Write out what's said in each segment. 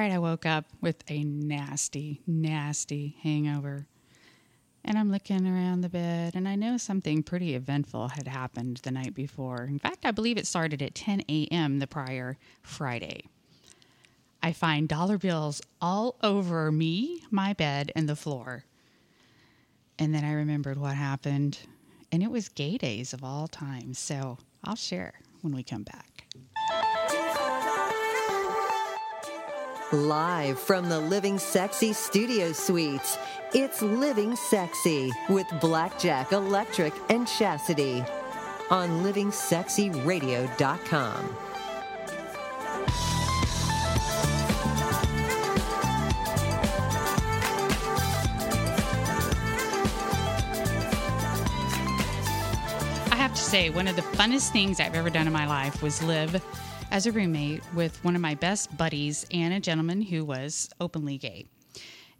right, I woke up with a nasty, nasty hangover. And I'm looking around the bed, and I know something pretty eventful had happened the night before. In fact, I believe it started at 10 a.m. the prior Friday. I find dollar bills all over me, my bed, and the floor. And then I remembered what happened, and it was gay days of all times. So I'll share when we come back. Live from the Living Sexy Studio Suites, it's Living Sexy with Blackjack Electric and Chastity on livingsexyradio.com. I have to say, one of the funnest things I've ever done in my life was live as a roommate with one of my best buddies and a gentleman who was openly gay.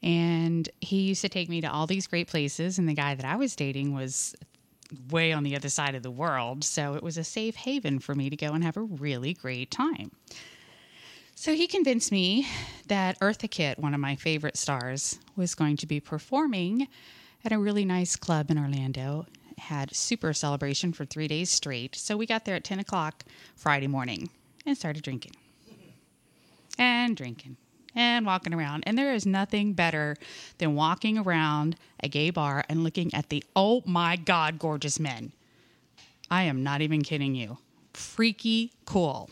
And he used to take me to all these great places, and the guy that I was dating was way on the other side of the world. So it was a safe haven for me to go and have a really great time. So he convinced me that Eartha Kitt, one of my favorite stars, was going to be performing at a really nice club in Orlando. Had super celebration for three days straight. So we got there at 10 o'clock Friday morning and started drinking and drinking and walking around. And there is nothing better than walking around a gay bar and looking at the, oh my God, gorgeous men. I am not even kidding you. Freaky cool.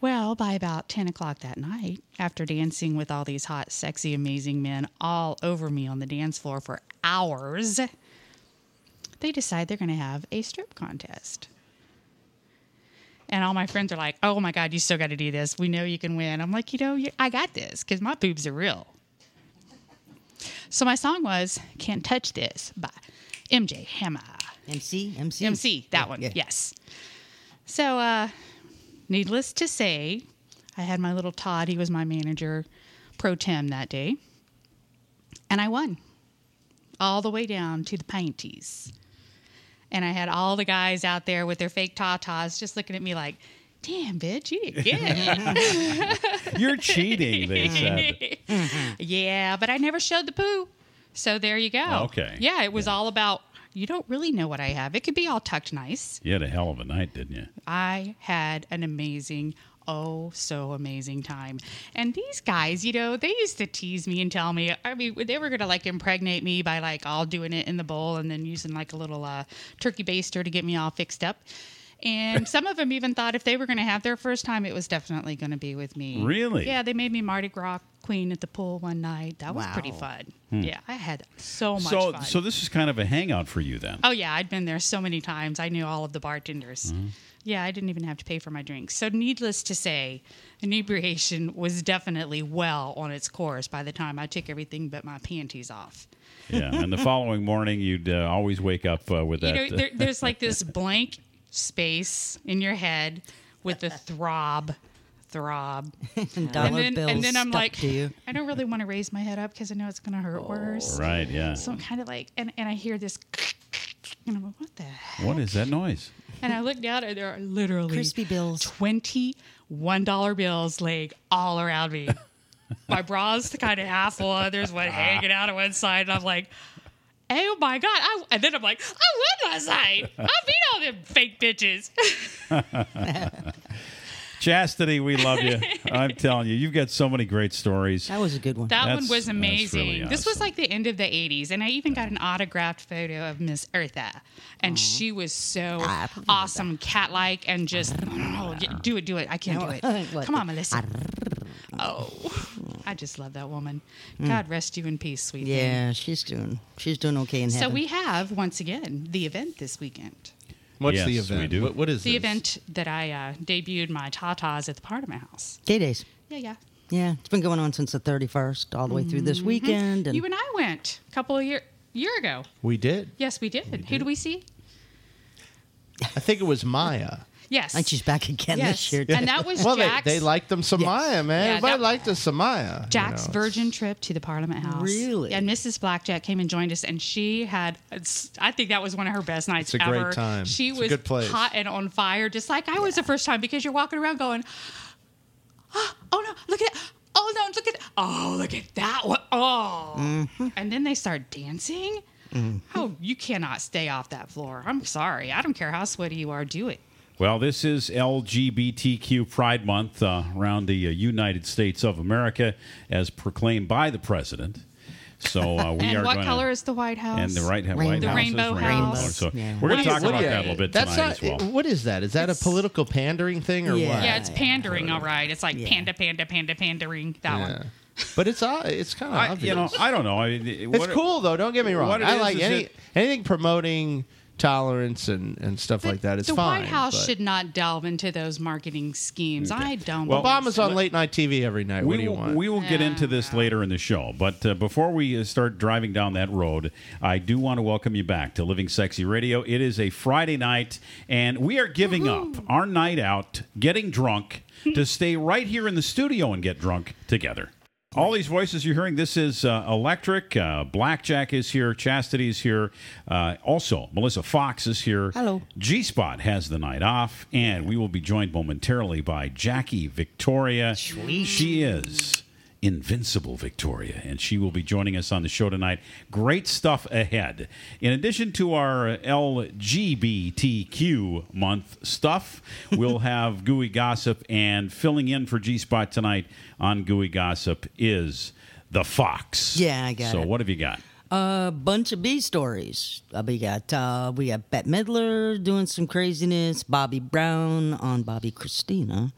Well, by about 10 o'clock that night, after dancing with all these hot, sexy, amazing men all over me on the dance floor for hours, they decide they're going to have a strip contest. And all my friends are like, oh my God, you still got to do this. We know you can win. I'm like, you know, I got this because my boobs are real. So my song was Can't Touch This by MJ Hammer. MC, MC, MC, that Yeah, one, yeah. yes. So, uh, needless to say, I had my little Todd. He was my manager pro tem that day. And I won all the way down to the panties. And I had all the guys out there with their fake tatas just looking at me like, damn, bitch, you did good. You're cheating, they said. yeah, but I never showed the poo. So there you go. Okay. Yeah, it was all about, you don't really know what I have. It could be all tucked nice. You had a hell of a night, didn't you? I had an amazing, oh, so amazing time. And these guys, you know, they used to tease me and tell me, I mean, they were going to like impregnate me by like all doing it in the bowl and then using like a little uh, turkey baster to get me all fixed up. And some of them even thought if they were going to have their first time, it was definitely going to be with me. Really? Yeah, they made me Mardi Gras queen at the pool one night. That was pretty Wow. fun. Yeah, I had so much so, fun. so this is kind of a hangout for you then. Oh yeah, I'd been there so many times. I knew all of the bartenders. Mm-hmm. Yeah, I didn't even have to pay for my drinks. So needless to say, inebriation was definitely well on its course by the time I took everything but my panties off. Yeah, and the following morning you'd uh, always wake up uh, with You that. know, there, there's like this blank space in your head with the throb, throb. And and then, and then I'm like. I don't really want to raise my head up because I know it's going to hurt worse. right, yeah. So I'm kind of like, and, and I hear this, and I'm like, what the heck? What is that noise? And I look down and there are literally Crispy bills. twenty one dollar bills laying all around me. My bra's kind of half full. There's one hanging out on one side, and I'm like, "Oh my god!" I, and then I'm like, "I won last night. I beat all them fake bitches." Chastity, we love you. I'm telling you, you've got so many great stories. That was a good one. That one was amazing. really This was awesome. like the end of the 80s, and I even got an autographed photo of Miss Eartha. And she was so Ah, awesome, cat like, and just oh, yeah, do it, do it. I can't do it. What? Come on, Melissa. Oh, I just love that woman. God rest you in peace, sweetie. yeah, she's doing she's doing okay in heaven. So we have once again the event this weekend. What's Yes, the we event? do. What, what is The this? event that I uh, debuted my tatas at the part of my house. Gay days. Yeah, yeah. Yeah, it's been going on since the 31st, all the way through this weekend. And You and I went a couple of year year ago. We did. Yes, we did. Who do we see? I think it was Maya. Yes. and she's back again yes. this year. And that was well, they, Jack's, they liked them Samaya, man. Yeah, Everybody that- liked the Samaya. you Jack's know. virgin trip to the Parliament House. Really? And Mrs. Blackjack came and joined us, and she had, I think that was one of her best nights It's a great ever. time. She It's a was good place. hot and on fire, just like I was the first time, because you're walking around going, oh, oh no, look at that. oh, no, look at oh, look at that one. Oh. Mm-hmm. And then they start dancing. Oh, you cannot stay off that floor. I'm sorry. I don't care how sweaty you are. Do it. Well, this is LGBTQ Pride Month uh, around the uh, United States of America, as proclaimed by the president. So uh, we and are what gonna, color is the White House? And the right White Rainbow. The House is rainbow rainbow house. color. So Yeah. we're going to talk about that a little bit that's tonight not, as well. What is that? Is that a political pandering thing or Yeah. what? Yeah, it's pandering, all right. It's like Yeah. panda, panda, panda, pandering. That Yeah. one. But it's uh, it's kind of obvious. you know, I don't know. I, mean, it's what- cool though. Don't get me wrong. I is like is any it- anything promoting tolerance and, and stuff like that. It's the fine. White House but- should not delve into those marketing schemes. I don't. Well, believe Obama's on late night TV every night. We what do you will, want? we will get into this later in the show, but uh, before we uh, start driving down that road, I do want to welcome you back to Living Sexy Radio. It is a Friday night, and we are giving up our night out, getting drunk, to stay right here in the studio and get drunk together. All these voices you're hearing, this is uh, Electric. Uh, Blackjack is here. Chastity is here. Uh, also, Melissa Foxx is here. Hello. G Spot has the night off, and we will be joined momentarily by Jackie Victoria. Sweet. She is Invincible Victoria, and she will be joining us on the show tonight. Great stuff ahead. In addition to our LGBTQ month stuff, we'll have Gooey Gossip, and filling in for G Spot tonight on Gooey Gossip is the Fox. Yeah, I got so, it. what have you got? A bunch of B stories. Uh, we got uh, we got Bette Midler doing some craziness, Bobby Brown on Bobbi Kristina,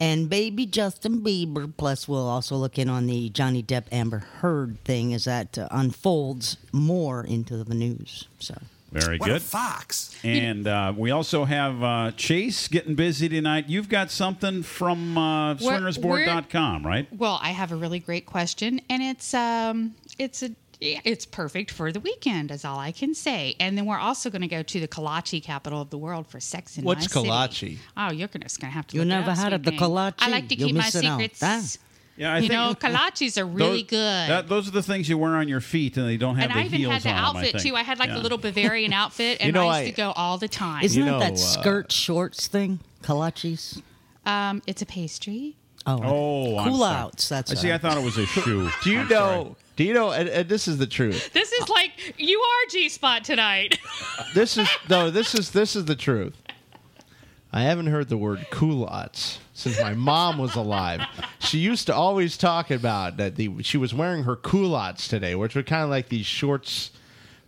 and baby Justin Bieber. Plus, we'll also look in on the Johnny Depp Amber Heard thing as that uh, unfolds more into the news. So Very What good. a fox. And uh, we also have uh, Chase getting busy tonight. You've got something from uh, We're- swingersboard.com, right? Well, I have a really great question, and it's um, it's a yeah, it's perfect for the weekend. Is all I can say. And then we're also going to go to the kolache capital of the world for sex in What's my city. kolache? Oh, you're gonna, just going to have to. You look it never up, had sweet the thing. kolache? I like to You'll keep my miss it out. secrets. Ah. Yeah, I you think know, kolaches are really those, good. That, those are the things you wear on your feet, and they don't have and the I even heels had the on them, I outfit think. too. I had like Yeah. a little Bavarian outfit, and You know, I used I- to go all the time. isn't You that know, that uh, skirt shorts thing? Kolaches. um, it's a pastry. Oh, Oh, culottes. That's I see. I thought it was a shoe. Do you I'm know? sorry. Do you know? And, and this is the truth. This is like you are G Spot tonight. This is no. This is this is the truth. I haven't heard the word culottes since my mom was alive. She used to always talk about that the she was wearing her culottes today, which were kind of like these shorts.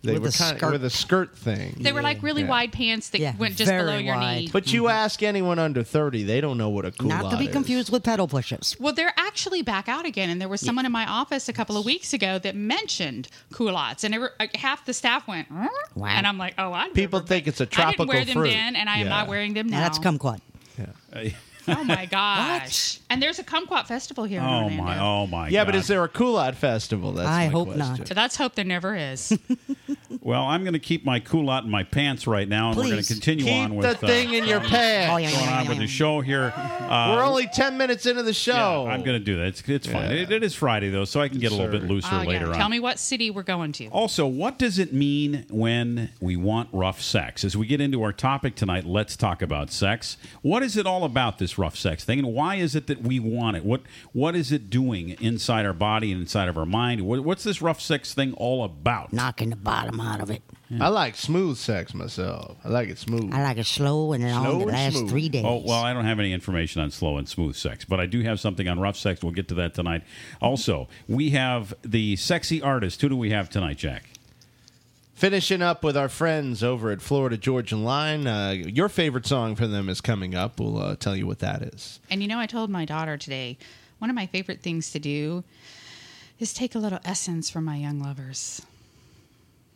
They With were a kind of skirt. with a skirt thing. They were like really Yeah. wide pants that Yeah, went just very below your wide. knee. But you mm-hmm. ask anyone under thirty, they don't know what a culotte is. Not to be is. confused with pedal push-ups. Well, they're actually back out again, and there was someone in my office a couple of weeks ago that mentioned culottes, and every, like, half the staff went, "Huh?" Wow. and I'm like, oh, I People think it's a I tropical didn't wear them fruit. then, and I am Yeah. not wearing them now. Now that's kumquat. Oh my gosh! And there's a kumquat festival here in Oh Orlando. my! Oh my! Yeah, but is there a culotte festival? That's I my hope question. not. So let's hope there never is. Well, I'm going to keep my culotte in my pants right now, and we're going to continue Keep on with the thing uh, in your Oh, pants. yeah, going yeah, on yeah, with the show here. Uh, We're only ten minutes into the yeah, show. I'm going to do that. It's, it's fine. Yeah. It, it is Friday though, so I can get a little bit looser oh later yeah. on. Tell me what city we're going to. Also, what does it mean when we want rough sex? As we get into our topic tonight, let's talk about sex. What is it all about this rough sex thing, and why is it that we want it? What What is it doing inside our body and inside of our mind? What, what's this rough sex thing all about? Knocking the bottom out of it. I like smooth sex myself. I like it smooth. I like it slow and then Slow on the and last smooth. three days. Oh, well, I don't have any information on slow and smooth sex, but I do have something on rough sex. We'll get to that tonight. Also, we have the sexy artist. Who do we have tonight, Jack? Finishing up with our friends over at Florida Georgia Line. Uh, your favorite song from them is coming up. We'll uh, tell you what that is. And you know, I told my daughter today, one of my favorite things to do is take a little essence from my young lovers.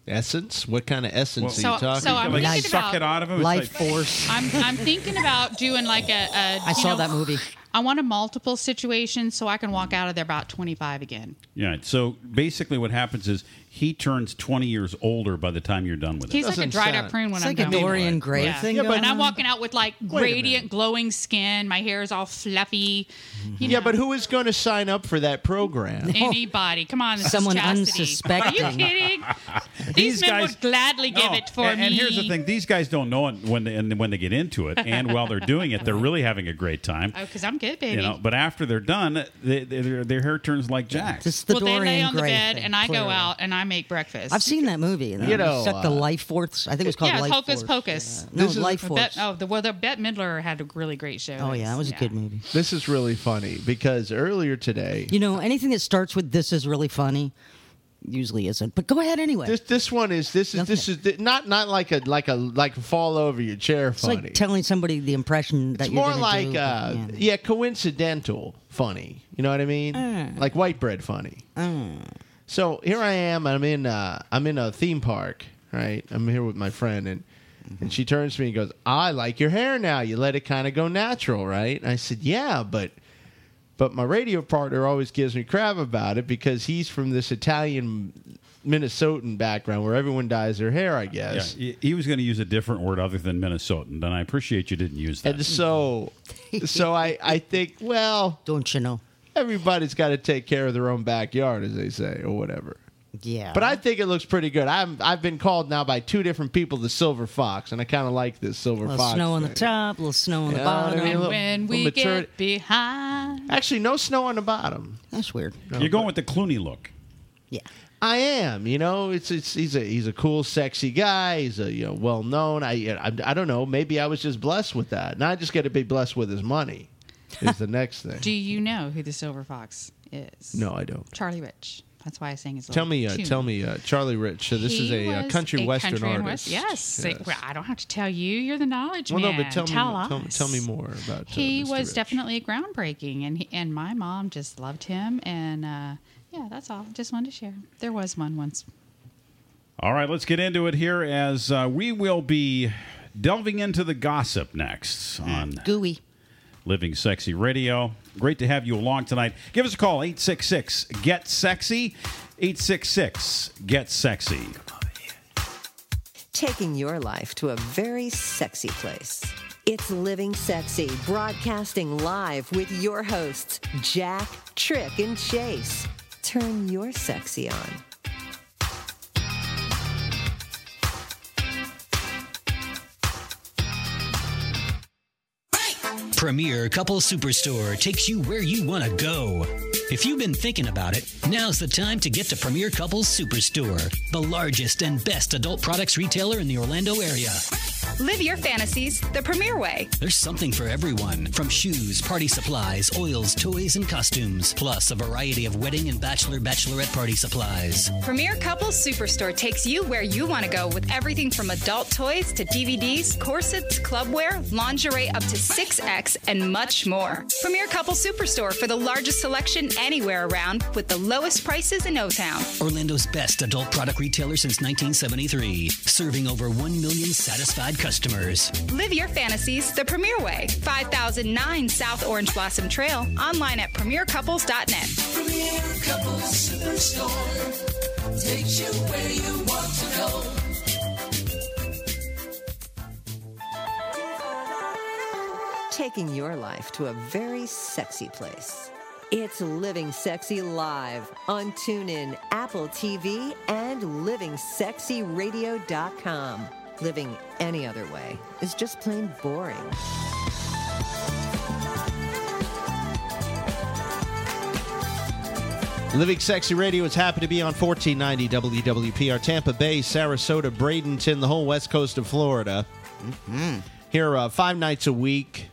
Essence? What kind of essence So- are you talking so I'm about? like thinking suck about it out of him. Life like- force. I'm I'm thinking about doing like a. a I saw know, that movie. I want a multiple situation so I can walk out of there about 25 again. Yeah. So basically, what happens is he turns 20 years older by the time you're done with it. He's like a dried sound- up prune when It's I'm like a. Dorian Gray Yeah. thing. Yeah, going but- and I'm walking out with like Wait radiant, glowing skin. My hair is all fluffy. Mm-hmm. You yeah, know. but who is going to sign up for that program? Anybody? Come on, this is Someone chastity. unsuspecting. Are you kidding? These, men guys would gladly give No, it for and, me. And here's the thing: these guys don't know it when they and when they get into it, and while they're doing it, they're really having a great time. Oh, because I'm good, baby. You know, but after they're done, they, they, their, their hair turns like Jack's. This the well, they lay on the bed, thing, and I go out and I make breakfast. I've seen that movie. You know, You know, suck the uh, life force. I think it was called yeah, it's Life Hocus Force. Pocus. No, This is- Life But Force. Bet, oh, the, well, the Bette Midler had a really great show. oh yeah, that was a good movie. This is really funny because earlier today, You know, anything that starts with "This is really funny" usually isn't. But go ahead anyway. this this one is this is this is th- not not like a like a like fall over your chair it's funny. like telling somebody the impression that it's you're more like do, uh, but, yeah. coincidental funny. You know what I mean? Mm. Like white bread funny. So here I am. I'm in uh, I'm in a theme park. Right. I'm here with my friend and. And she turns to me and goes, "I like your hair now. You let it kind of go natural, right?" And I said, "Yeah, but but my radio partner always gives me crap about it because he's from this Italian Minnesotan background where everyone dyes their hair, I guess. he, he was going to use a different word other than Minnesotan, and I appreciate you didn't use that. And so so I I think, well, Don't you know? everybody's got to take care of their own backyard, as they say, or whatever. Yeah. But I think it looks pretty good. I'm I've been called now by two different people the silver fox, and I kind of like this silver a little fox. snow on the top, a little snow on the Yeah, I bottom. mean, And look, when we maturity- get behind, Actually, no snow on the bottom. That's weird. You're going with the Clooney look. Yeah. I am, you know, it's it's he's a he's a cool, sexy guy. He's a you know well known. I, I I don't know. Maybe I was just blessed with that. Now I just got to be blessed with his money. Is the next thing. do you know who the Silver Fox is? no, I don't. Charlie Rich. That's why I sang his. Tell little me, uh, tune. tell me, uh, Charlie Rich. So this He is a, uh country a western country artist. west- yes. Yes. Well, I don't have to tell you. You're the knowledge Well, man. no, but tell, tell me, us. tell, tell me more about. Uh, He Mr. was Rich. definitely groundbreaking, and he, and my mom just loved him, and uh, yeah, that's all. Just wanted to share. There was one once. All right, let's get into it here as uh, we will be delving into the gossip next on Gooey. Living Sexy Radio. Great to have you along tonight. Give us a call, 866 Get Sexy. 866 Get Sexy. Taking your life to a very sexy place. It's Living Sexy, broadcasting live with your hosts, Jack, Tric, and Chase. Turn your sexy on. Premier Couple Superstore takes you where you want to go. If you've been thinking about it, now's the time to get to Premier Couples Superstore, the largest and best adult products retailer in the Orlando area. Live your fantasies the premier way. There's something for everyone, from shoes, party supplies, oils, toys, and costumes, plus a variety of wedding and bachelor bachelorette party supplies. Premier Couples Superstore takes you where you want to go with everything from adult toys to DVDs, corsets, clubwear, lingerie up to 6X, and much more. Premier Couples Superstore for the largest selection anywhere around with the lowest prices in O Town. Orlando's best adult product retailer since 1973, serving over 1 million satisfied customers. Live your fantasies the premier way. 5009 South Orange Blossom Trail. Online at premiercouples.net. Premier Couples Superstore takes you where you want to go. Taking your life to a very sexy place. It's Living Sexy Live on TuneIn, Apple TV, and LivingSexyRadio.com. Living any other way is just plain boring. Living Sexy Radio is happy to be on 1490 WWPR Tampa Bay, Sarasota, Bradenton, the whole west coast of Florida. Here uh, five nights a week.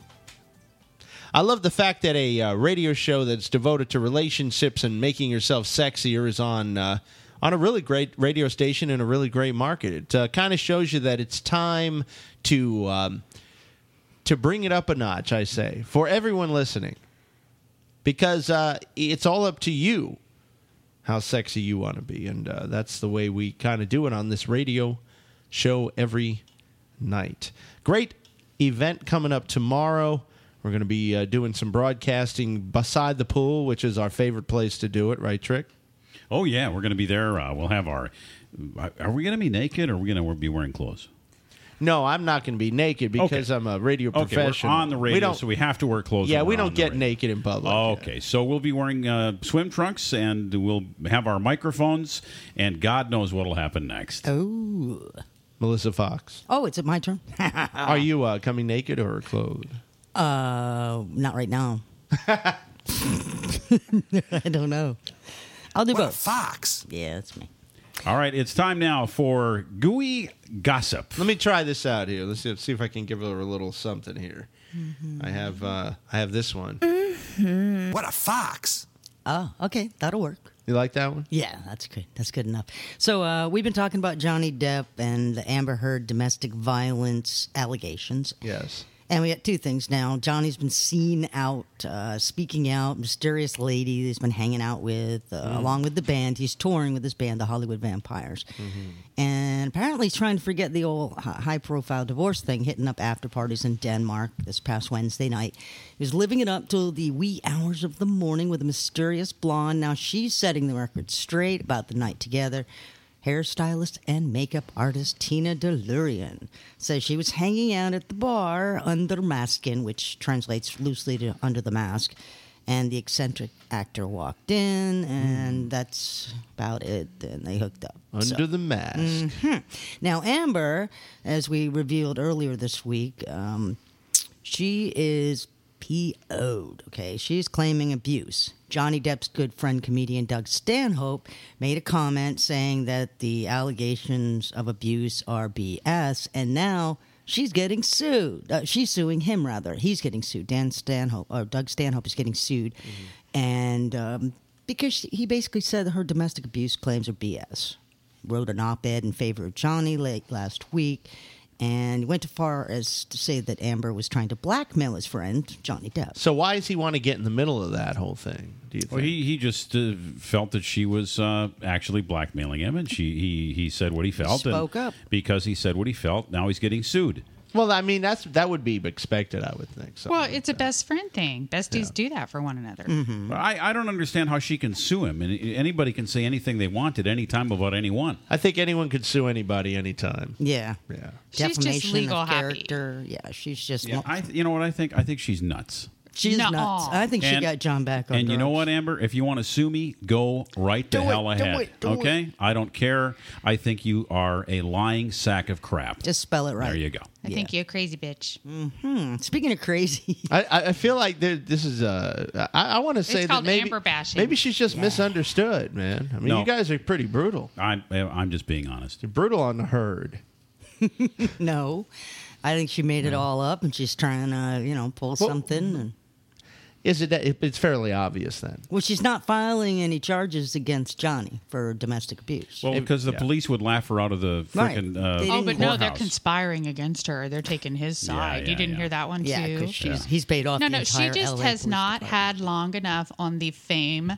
I love the fact that a uh, radio show that's devoted to relationships and making yourself sexier is on uh, on a really great radio station in a really great market. It uh, kind of shows you that it's time to um, to bring it up a notch. I say for everyone listening, because uh, it's all up to you how sexy you want to be. And uh, that's the way we kind of do it on this radio show every night. Great event coming up tomorrow. We're going to be uh, doing some broadcasting beside the pool, which is our favorite place to do it, right, Tric? Oh, yeah, we're going to be there. Uh, we'll have our. Are we going to be naked or are we going to be wearing clothes? No, I'm not going to be naked because Okay. I'm a radio Okay, professional. we're on the radio, We don't, so we have to wear clothes. yeah, we don't get radio. naked in public. Okay, so we'll be wearing uh, swim trunks and we'll have our microphones, and God knows what'll happen next. Oh. Melissa Foxx, Oh, is it my turn? are you uh, coming naked or clothed? uh, not right now. I don't know. I'll do What a both. fox. Yeah, that's me. All right, it's time now for gooey gossip. Let me try this out here. Let's see, see if I can give her a little something here. Mm-hmm. I have uh, I have this one. What a fox. Oh, okay, that'll work. You like that one? Yeah, that's good. That's good enough. So uh, we've been talking about Johnny Depp and the Amber Heard domestic violence allegations. Yes. And we got two things now. Johnny's been seen out, uh, speaking out. Mysterious lady he's been hanging out with, uh, along with the band. He's touring with his band, the Hollywood Vampires. And apparently he's trying to forget the old high profile divorce thing, hitting up after parties in Denmark this past Wednesday night. He was living it up till the wee hours of the morning with a mysterious blonde. Now she's setting the record straight about the night together hairstylist and makeup artist Tina Delurian says she was hanging out at the bar under Masken, which translates loosely to under the mask. And the eccentric actor walked in, and that's about it. And they hooked up. Under So- the mask. now, Amber, as we revealed earlier this week, um, she is PO'd. Okay, she's claiming abuse. Johnny Depp's good friend, comedian Doug Stanhope, made a comment saying that the allegations of abuse are BS, and now she's getting sued. Uh, she's suing him, rather. He's getting sued. Dan Stanhope, or Doug Stanhope, is getting sued, and um, because she, he basically said her domestic abuse claims are BS wrote an op-ed in favor of Johnny late last week, and went as far as to say that Amber was trying to blackmail his friend Johnny Depp. So why does he want to get in the middle of that whole thing? Do you think? Well, he, he just uh, felt that she was uh, actually blackmailing him, and she he, he said what he felt. and Spoke up. because he said what he felt. Now he's getting sued. Well, I mean, that's that would be expected, I would think. something Well, like it's a best friend thing. Besties do that for one another. Mm-hmm. I, I don't understand how she can sue him, and anybody can say anything they want at any time about anyone. I think anyone could sue anybody anytime. Yeah. Yeah. She's just Defamation legal of happy. character. Yeah, she's just Yeah, I th- you know what I think? I think she's nuts. She's Nuh-uh. nuts. I think she And- got John back on And you know drugs. what, Amber? If you want to sue me, go right the Do it, hell do ahead. it, do okay? I don't care. I think you are a lying sack of crap. Just spell it right. There you go. I think you're a crazy bitch. Mhm. Speaking of crazy, I, I I feel like there, this is uh, I, I want to say that called maybe Amber bashing. maybe she's just misunderstood, man. I mean, No. you guys are pretty brutal. I'm I'm just being honest. You're brutal on the herd. no, I think she made it all up, and she's trying to, you know, pull something. And Is it? that- It's fairly obvious then. well, she's not filing any charges against Johnny for domestic abuse. Well, because the yeah. police would laugh her out of the Right. uh, Oh, but no, they're conspiring against her. They're taking his side. yeah, you didn't yeah. hear that one yeah, too? because she's he's paid off. No, the no, she just LA has not Department. had long enough on the fame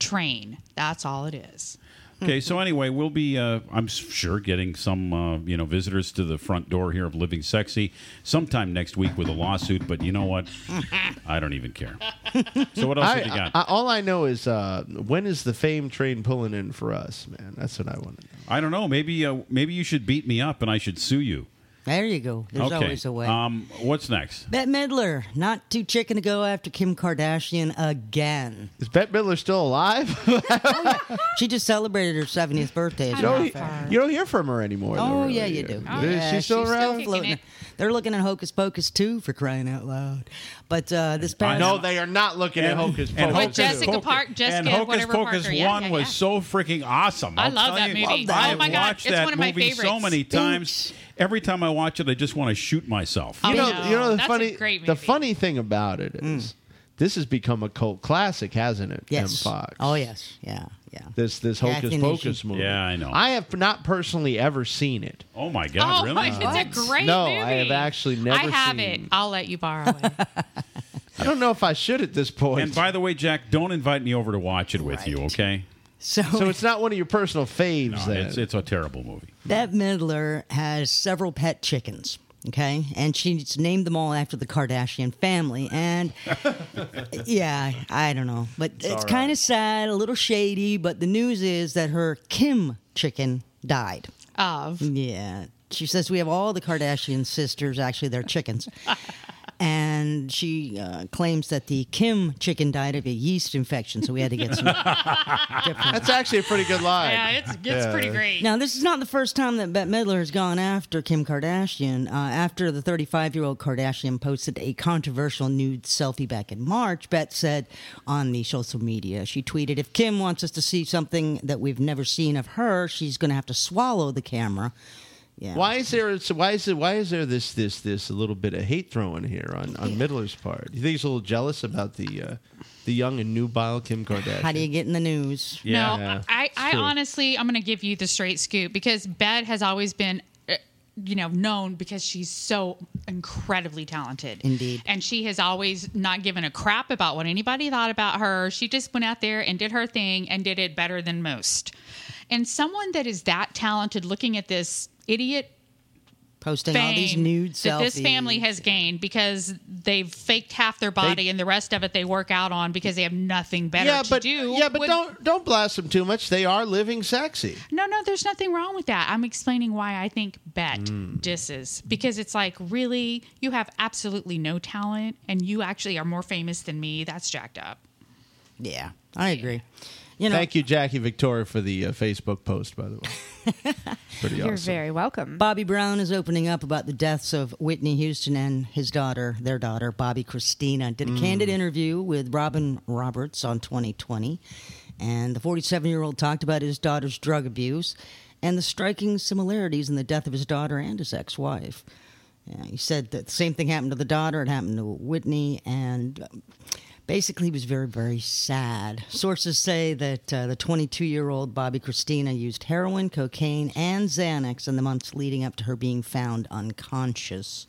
train. That's all it is. Okay, so anyway, we'll be, uh, I'm sure, getting some, uh, you know, visitors to the front door here of Living Sexy sometime next week with a lawsuit. But you know what? I don't even care. So what else I, have you got? I- all I know is uh, when is the fame train pulling in for us, man? That's what I want to know. I don't know. Maybe, uh, maybe you should beat me up and I should sue you. There you go. There's okay. always a way. Um, what's next? Bette Midler, not too chicken to go after Kim Kardashian again. Is Bette Midler still alive? She just celebrated her 70th birthday. You, don't, of fact. you don't hear from her anymore. though, Oh really. yeah, you do. Oh, yeah, she still she's around? kicking floating. it. They're looking at Hocus Pocus too for crying out loud. But uh, this past no, they are not looking at Hocus and Pocus. With Jessica Pocus- Park- Jessica and Hocus whatever Pocus Parker. One yeah, was yeah. so freaking awesome. I I'll love that you. movie. that. I Oh have my God, watched it's that one of my movie so favorites. many times. Every time I watch it, I just want to shoot myself. You know, no, you know the that's a funny, great the funny thing about it is, this has become a cult classic, hasn't it? yes. M. Fox. Oh yes, yeah, yeah. This this Jack Hocus and Pocus Izzy. movie. Yeah, I know. I have not personally ever seen it. Oh my God! oh, really? my, it's a great No, movie. I have actually never seen it. I have seen- it. I'll let you borrow it. I don't know if I should at this point. And by the way, Jack, don't invite me over to watch it with you, Right. okay? So, so it's not one of your personal faves. No, then. it's it's a terrible movie. Bette Midler has several pet chickens. Okay, and she's named them all after the Kardashian family. And yeah, I don't know, but it's, kind of sad, a little shady. But the news is that her Kim chicken died. of Yeah, she says we have all the Kardashian sisters. Actually, they're chickens. And she uh, claims that the Kim chicken died of a yeast infection, so we had to get some different. That's actually a pretty good line. Yeah, it's it's pretty great. Now, this is not the first time that Bette Midler has gone after Kim Kardashian. Uh, after the 35 year old Kardashian posted a controversial nude selfie back in March, Bette said on the social media, she tweeted, If Kim wants us to see something that we've never seen of her, she's going to have to swallow the camera. Yeah. Why is there? so Why is it? Why is there this this this a little bit of hate throwing here on on Midler's part? You think he's a little jealous about the uh, the young and nubile Kim Kardashian? How do you get in the news? Yeah. No, Yeah, I, I true. honestly, I'm going to give you the straight scoop because Bette has always been, uh, you know, known because she's so incredibly talented. Indeed. And she has always not given a crap about what anybody thought about her. She just went out there and did her thing and did it better than most. And someone that is that talented looking at this idiot Posting all these fame nude selfies. that this family has gained because they've faked half their body and the rest of it they work out on because they have nothing better yeah, to but do. yeah, but would- don't don't blast them too much. They are living sexy. No, no, there's nothing wrong with that. I'm explaining why I think Bette Mm. disses because it's like, really, you have absolutely no talent and you actually are more famous than me. That's jacked up. Yeah, I agree. You know, Thank you, Jackie Victoria, for the uh, Facebook post. By the way, pretty You're awesome. very welcome. Bobby Brown is opening up about the deaths of Whitney Houston and his daughter, their daughter, Bobbi Kristina. Did a candid interview with Robin Roberts on 2020. And the 47 year old talked about his daughter's drug abuse and the striking similarities in the death of his daughter and his ex wife. Yeah, he said that the same thing happened to the daughter, it happened to Whitney, and um, basically he was very, very sad. Sources say that uh, the 22 year old Bobbi Kristina used heroin, cocaine, and Xanax in the months leading up to her being found unconscious.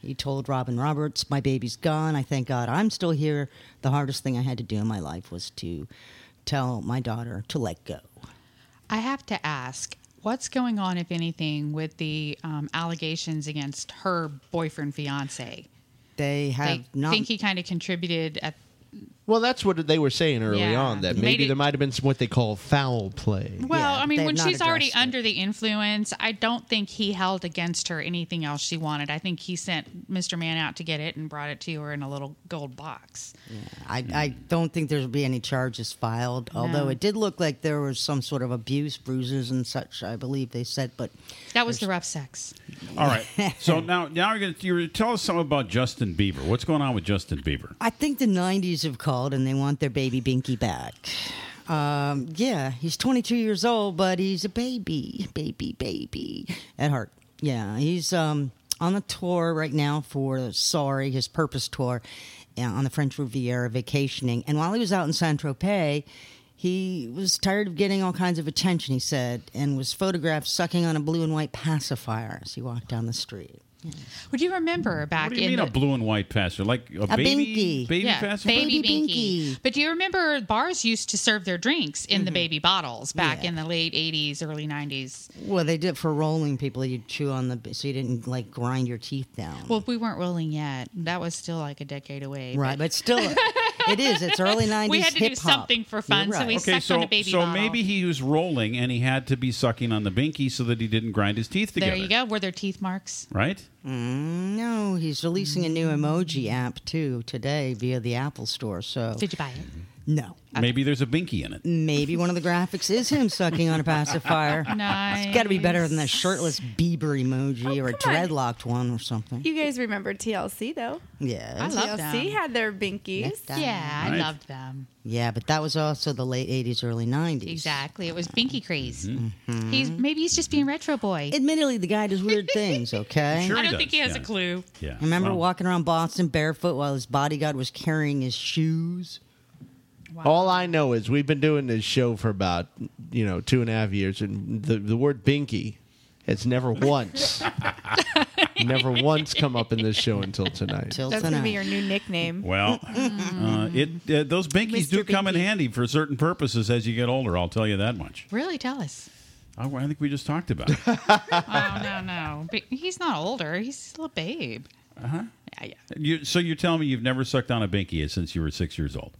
He told Robin Roberts, My baby's gone. I thank God I'm still here. The hardest thing I had to do in my life was to tell my daughter to let go. I have to ask, what's going on, if anything, with the um, allegations against her boyfriend, fiance? They have They not. think he kind of contributed at Well, that's what they were saying early Yeah. on. That Made maybe there might have been some what they call foul play. Well, Yeah, I mean, when she's already it. under the influence, I don't think he held against her anything else she wanted. I think he sent Mr. Man out to get it and brought it to her in a little gold box. I, I don't think there'll be any charges filed, although No. it did look like there was some sort of abuse, bruises, and such. I believe they said, but That was the rough sex. All right. So now, now you're going to tell us something about Justin Bieber. What's going on with Justin Bieber? I think the '90s have called and they want their baby Binky back. Um, yeah, he's 22 years old, but he's a baby, baby, baby at heart. Yeah, he's um, on the tour right now for Sorry, his Purpose tour, uh, on the French Riviera vacationing. And while he was out in Saint Tropez, he was tired of getting all kinds of attention. He said, and was photographed sucking on a blue and white pacifier as he walked down the street. Would you remember back What do you in mean the, a blue and white pastor? Like a, A baby binky. baby yeah, pastor? baby Baby binky. binky. But do you remember bars used to serve their drinks in the baby bottles back Mm-hmm. Yeah. in the late '80s, early '90s? Well, they did for rolling people. You'd chew on the so you didn't like grind your teeth down. Well, we weren't rolling yet. That was still like a decade away. right, but still, it is. It's early '90s. we had to do hip-hop. something for fun, You're so we right. Okay, sucked so on a baby so bottle. maybe he was rolling and he had to be sucking on the binky so that he didn't grind his teeth together. There you go. Were there teeth marks? Right? Mm, no, he's releasing a new emoji app too today via the Apple Store. So Did you buy it? No, Maybe there's a binky in it. maybe one of the graphics is him sucking on a pacifier. Nice. It's got to be better than the shirtless Bieber emoji or a come on. dreadlocked one or something. You guys remember TLC though? Yeah, I love TLC them. had their binkies. Yes, that- Yeah, I Right. loved them. yeah, but that was also the late '80s, early '90s. Exactly. It was Binky craze. Mm-hmm. He's maybe he's just being retro boy. Admittedly, the guy does weird things. Okay. Sure I don't does, think he has yeah. a clue. Yeah. Remember Well, walking around Boston barefoot while his bodyguard was carrying his shoes? All I know is we've been doing this show for about you know two and a half years, and the the word binky has never once, never once come up in this show until tonight. Till That's tonight. gonna be your new nickname. Well, uh, it uh, those binkies Mr. do come in Binky. handy for certain purposes as you get older. I'll tell you that much. Really, tell us. Oh, I think we just talked about it. Oh no, no. But he's not older. He's still a babe. Uh huh. Yeah, yeah. you, so you're telling me you've never sucked on a binky since you were six years old?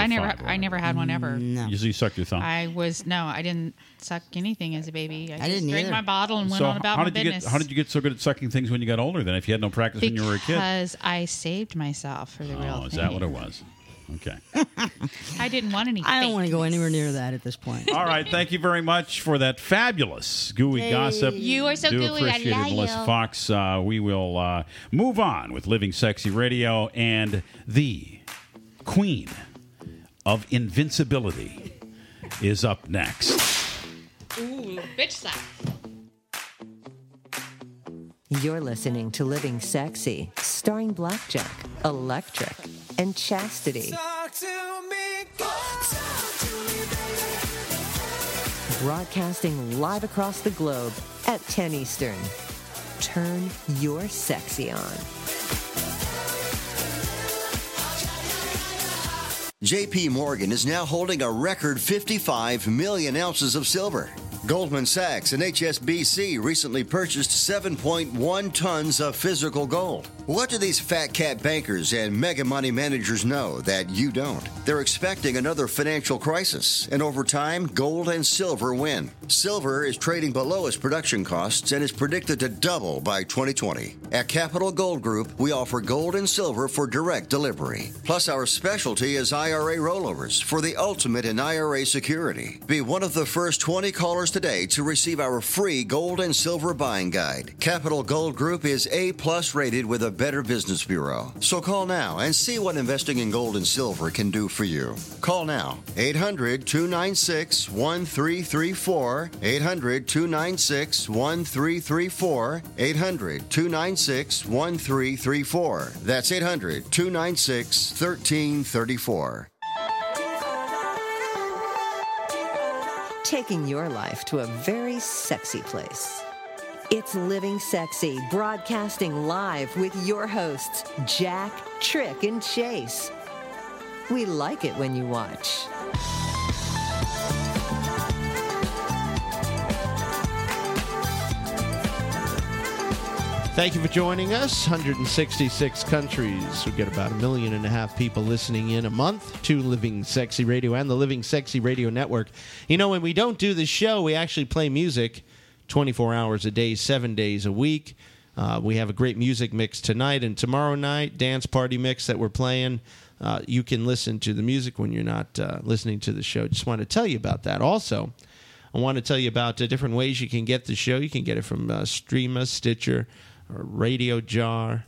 I never, five or I never had one ever. No. You, you sucked your thumb. I was no, I didn't suck anything as a baby. I, just didn't drank either. my bottle and went so on about how my did you business. get how did you get so good at sucking things when you got older? Then, if you had no practice when you were a kid. Because I saved myself for the real Oh, is thing. that what it was? Okay. I didn't want any. I don't want to go anywhere near that at this point. All right. Thank you very much for that fabulous gooey gossip. You are so Do gooey. I appreciate love it, Melissa you. Fox. Uh, we will uh, move on with Living Sexy Radio and the Queen of Invincibility is up next. Ooh, bitch slap. You're listening to Living Sexy, starring Blackjack, Electric, and Chastity. Talk to me, talk to me, baby. Broadcasting live across the globe at 10 Eastern. Turn your sexy on. JP Morgan is now holding a record 55 million ounces of silver. Goldman Sachs and HSBC recently purchased 7.1 tons of physical gold. What do these fat cat bankers and mega money managers know that you don't? They're expecting another financial crisis, and over time, gold and silver win. Silver is trading below its production costs and is predicted to double by 2020. At Capital Gold Group, we offer gold and silver for direct delivery. Plus, our specialty is IRA rollovers for the ultimate in IRA security. Be one of the first 20 callers today to receive our free gold and silver buying guide. Capital Gold Group is A plus rated with a Better Business Bureau. So call now and see what investing in gold and silver can do for you. Call now 800 296 1334. 800 296 1334. 800 296 1334. That's 800 296 1334. Taking your life to a very sexy place. It's Living Sexy, broadcasting live with your hosts, Jack, Tric, and Chase. We like it when you watch. Thank you for joining us. 166 countries. We get about a million and a half people listening in a month to Living Sexy Radio and the Living Sexy Radio Network. You know, when we don't do the show, we actually play music 24 hours a day, seven days a week. Uh, we have a great music mix tonight and tomorrow night, dance party mix that we're playing. Uh, you can listen to the music when you're not uh, listening to the show. Just want to tell you about that. Also, I want to tell you about uh, different ways you can get the show. You can get it from uh, Streema, Stitcher, or Radio Jar.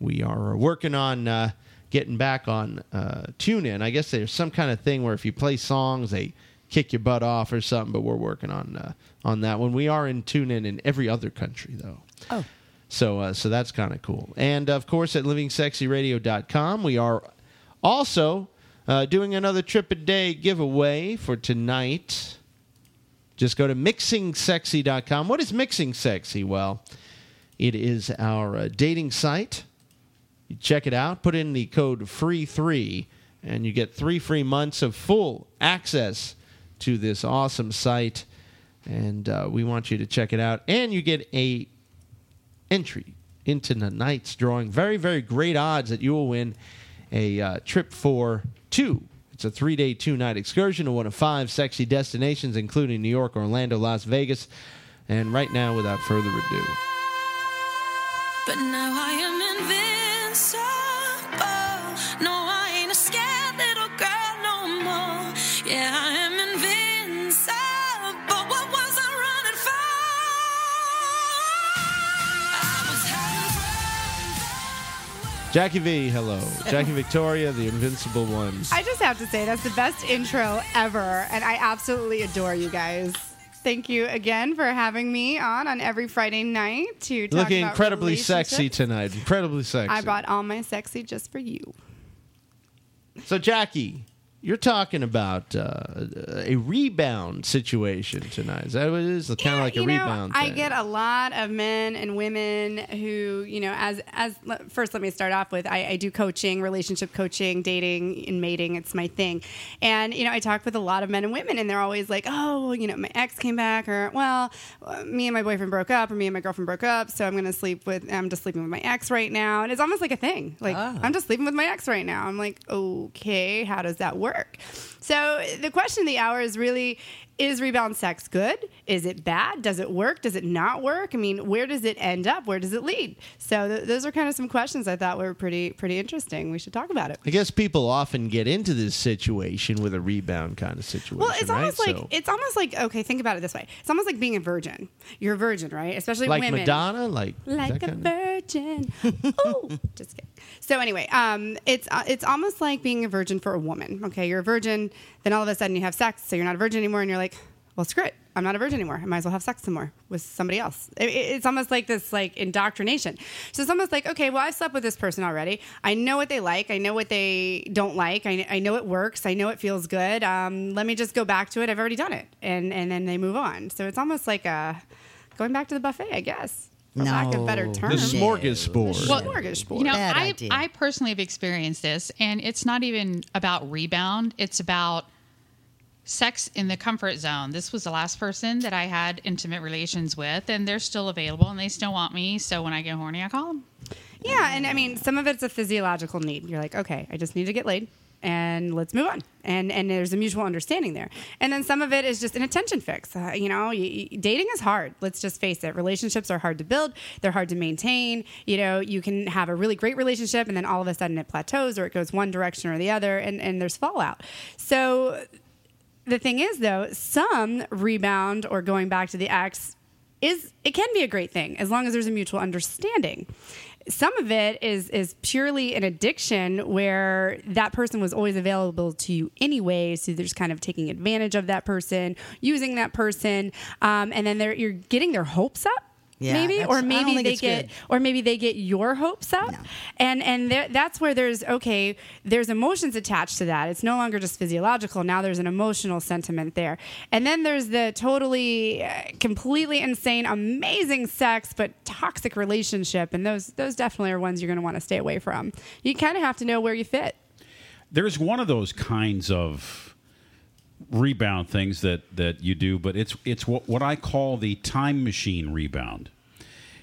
We are working on uh, getting back on uh, TuneIn. I guess there's some kind of thing where if you play songs, they kick your butt off or something. But we're working on uh, on that one. We are in TuneIn in every other country though. Oh. So uh, so that's kind of cool. And of course at livingsexyradio.com we are also uh, doing another trip a day giveaway for tonight. Just go to mixingsexy.com. What is Mixing Sexy? Well, it is our uh, dating site. You check it out, put in the code FREE3, and you get three free months of full access to this awesome site. And uh, we want you to check it out. And you get a entry into tonight's drawing. Very, very great odds that you will win a uh, trip for two. It's a three day, two night excursion to one of five sexy destinations, including New York, Orlando, Las Vegas. And right now, without further ado, But now I am invincible. No, I ain't a scared little girl no more. Yeah, I am invincible. What was I running for? I was Jackie V, hello. Jackie Victoria, the invincible ones. I just have to say that's the best intro ever, and I absolutely adore you guys. Thank you again for having me on on every Friday night to talk Looking about incredibly sexy tonight. Incredibly sexy. I brought all my sexy just for you. So, Jackie, you're talking about uh, a rebound situation tonight. Is that what it is? Kind of like a you know, rebound I thing. get a lot of men and women who, you know, as as first, let me start off with I, I do coaching, relationship coaching, dating and mating. It's my thing, and you know, I talk with a lot of men and women, and they're always like, oh, you know, my ex came back, or well, me and my boyfriend broke up, or me and my girlfriend broke up, so I'm going to sleep with, I'm just sleeping with my ex right now, and it's almost like a thing, like I'm just sleeping with my ex right now. I'm like, okay, how does that work? Work. So the question of the hour is really is rebound sex good? Is it bad? Does it work? Does it not work? I mean, where does it end up? Where does it lead? So th- those are kind of some questions I thought were pretty pretty interesting. We should talk about it. I guess people often get into this situation with a rebound kind of situation. Well, it's right? almost like So- it's almost like okay. Think about it this way: it's almost like being a virgin. You're a virgin, right? Especially like women. Madonna, like like a of- virgin. oh, just kidding. So anyway, um, it's uh, it's almost like being a virgin for a woman. Okay, you're a virgin, then all of a sudden you have sex, so you're not a virgin anymore, and you're like, well, screw it. I'm not a virgin anymore. I might as well have sex some more with somebody else. It- it- it's almost like this like indoctrination. So it's almost like, okay, well, I've slept with this person already. I know what they like. I know what they don't like. I, I know it works. I know it feels good. Um, let me just go back to it. I've already done it, and and then they move on. So it's almost like a going back to the buffet, I guess. For lack of better No. term. the smorgasbord. Well, smorgasbord. You know, Bad I, idea. I personally have experienced this, and it's not even about rebound. It's about sex in the comfort zone. This was the last person that I had intimate relations with, and they're still available and they still want me. So when I get horny, I call them. Yeah, and I mean, some of it's a physiological need. You're like, okay, I just need to get laid, and let's move on. And and there's a mutual understanding there. And then some of it is just an attention fix. Uh, you know, y dating is hard. Let's just face it. Relationships are hard to build. They're hard to maintain. You know, you can have a really great relationship, and then all of a sudden it plateaus, or it goes one direction or the other, and and there's fallout. So the thing is though some rebound or going back to the ex is it can be a great thing as long as there's a mutual understanding some of it is is purely an addiction where that person was always available to you anyway. So there's kind of taking advantage of that person using that person. Um, and then they're you're getting their hopes up Yeah, maybe or maybe they get good. or maybe they get your hopes up. And and there, that's where there's okay there's emotions attached to that. It's no longer just physiological. Now there's an emotional sentiment there. And then there's the totally uh, completely insane amazing sex but toxic relationship. And those those definitely are ones you're going to want to stay away from. You kind of have to know where you fit. There's one of those kinds of rebound things that that you do, but it's it's what what I call the time machine rebound.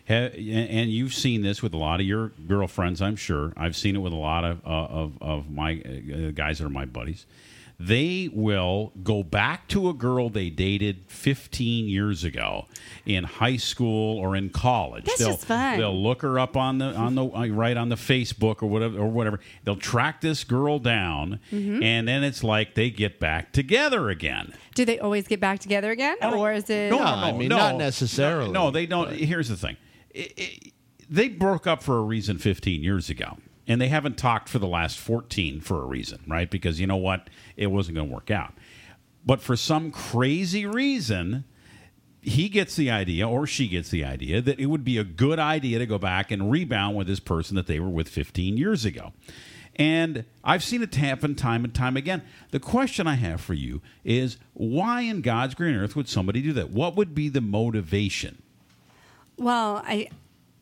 And you've seen this with a lot of your girlfriends, I'm sure. I've seen it with a lot of uh, of, of my uh, guys that are my buddies. They will go back to a girl they dated 15 years ago in high school or in college. That's they'll, just fun. They'll look her up on the on the uh, right on the Facebook or whatever or whatever. They'll track this girl down, Mm-hmm. and then it's like they get back together again. do they always get back together again or is it No, No, no, I mean, no. not necessarily, No, they don't. Here's the thing: I- I- they broke up for a reason 15 years ago, and they haven't talked for the last 14 for a reason, right? Because you know what, it wasn't going to work out. But for some crazy reason, he gets the idea, or she gets the idea, that it would be a good idea to go back and rebound with this person that they were with 15 years ago. And I've seen it happen time and time again. The question I have for you is why in God's green earth would somebody do that? What would be the motivation? Well, I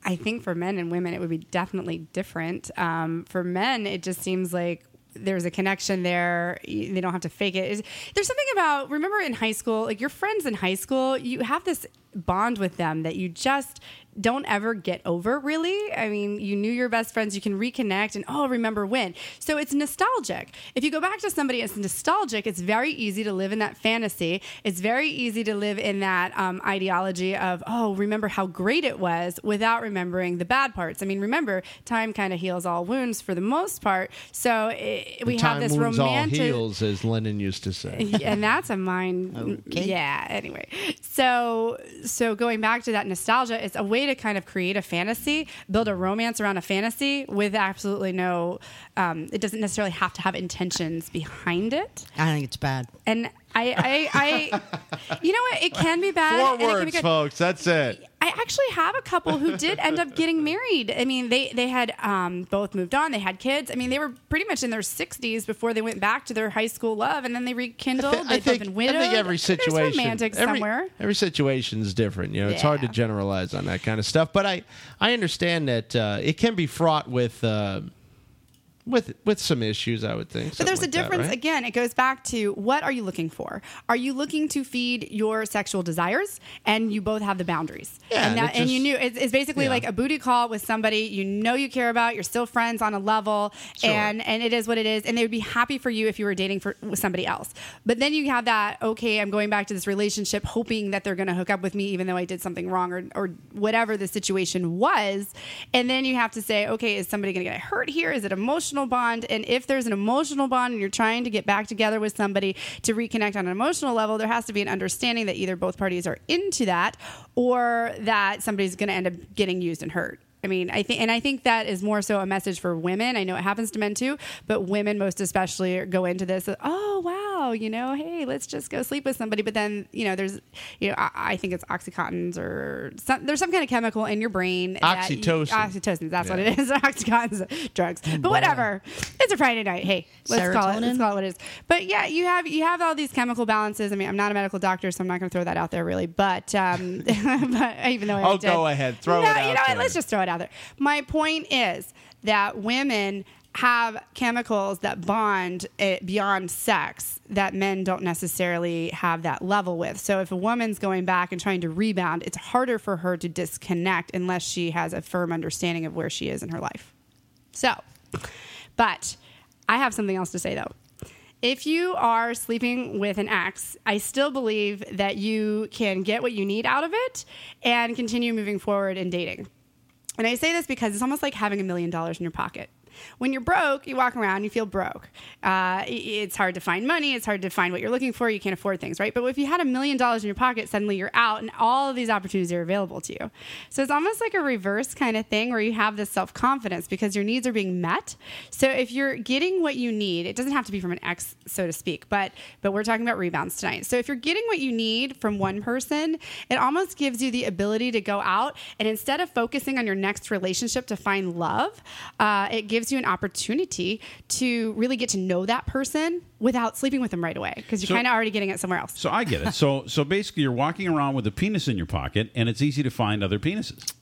I think for men and women it would be definitely different. Um, for men, it just seems like there's a connection there. They don't have to fake it. There's something about remember in high school, like your friends in high school, you have this bond with them that you just don't ever get over really. I mean you knew your best friends you can reconnect and oh remember when. So it's nostalgic. If you go back to somebody that's nostalgic. It's very easy to live in that fantasy. It's very easy to live in that um, ideology of oh remember how great it was without remembering the bad parts. I mean remember time kind of heals all wounds for the most part. So it, we Time have this wounds romantic all heals, as Lennon used to say. and that's a mind Okay. yeah anyway. So so going back to that nostalgia it's a way to kind of create a fantasy build a romance around a fantasy with absolutely no um, it doesn't necessarily have to have intentions behind it I think it's bad. and I, I, I you know what? It can be bad. Four and it can be words, good. folks. That's it. I actually have a couple who did end up getting married. I mean, they they had um, both moved on. They had kids. I mean, they were pretty much in their sixties before they went back to their high school love, and then they rekindled. I They've think, been I think every There's situation, romantic every, somewhere. every situation is different. You know, it's hard to generalize on that kind of stuff. But I, I understand that uh, it can be fraught with, uh, with with some issues, I would think. But there's a like that, difference. right? Again, it goes back to what are you looking for? Are you looking to feed your sexual desires, and you both have the boundaries? Yeah, and, that, it and you knew it's, it's basically yeah. like a booty call with somebody you know you care about. You're still friends on a level, Sure. and and it is what it is. And they would be happy for you if you were dating for with somebody else. But then you have that okay, I'm going back to this relationship, hoping that they're going to hook up with me, even though I did something wrong or or whatever the situation was. And then you have to say, okay, is somebody going to get hurt here? Is it emotional bond? And if there's an emotional bond and you're trying to get back together with somebody to reconnect on an emotional level, there has to be an understanding that either both parties are into that or that somebody's going to end up getting used and hurt. I mean, I think, and I think that is more so a message for women. I know it happens to men too, but women most especially go into this. Oh wow, you know, hey, let's just go sleep with somebody. But then, you know, there's, you know, I, I think it's oxycontins or some, there's some kind of chemical in your brain. that you- Oxytocin. oxytocin. That's what it is. Oxycontins, drugs. But whatever. It's a Friday night. Hey, let's call it. Let's Serotonin? call it what it is. But yeah, you have you have all these chemical balances. I mean, I'm not a medical doctor, so I'm not going to throw that out there really. But um, but even though I Oh, did- go ahead. Throw no, it You out know what? there. Let's just throw it out there. My point is that women have chemicals that bond eh, beyond sex that men don't necessarily have that level with. So if a woman's going back and trying to rebound, it's harder for her to disconnect unless she has a firm understanding of where she is in her life. So, but I have something else to say though. If you are sleeping with an ex, I still believe that you can get what you need out of it and continue moving forward in dating. And I say this because it's almost like having a million dollars in your pocket. When you're broke, you walk around, you feel broke. Uh, it's hard to find money. It's hard to find what you're looking for. You can't afford things, right? But if you had a million dollars in your pocket, suddenly you're out and all of these opportunities are available to you. So it's almost like a reverse kind of thing where you have this self confidence because your needs are being met. So if you're getting what you need, it doesn't have to be from an ex, so to speak, but but we're talking about rebounds tonight. So if you're getting what you need from one person, it almost gives you the ability to go out and instead of focusing on your next relationship to find love, uh, it gives you an opportunity to really get to know that person without sleeping with them right away because you're So- kind of already getting it somewhere else. So I get it. So so basically, you're walking around with a penis in your pocket, and it's easy to find other penises.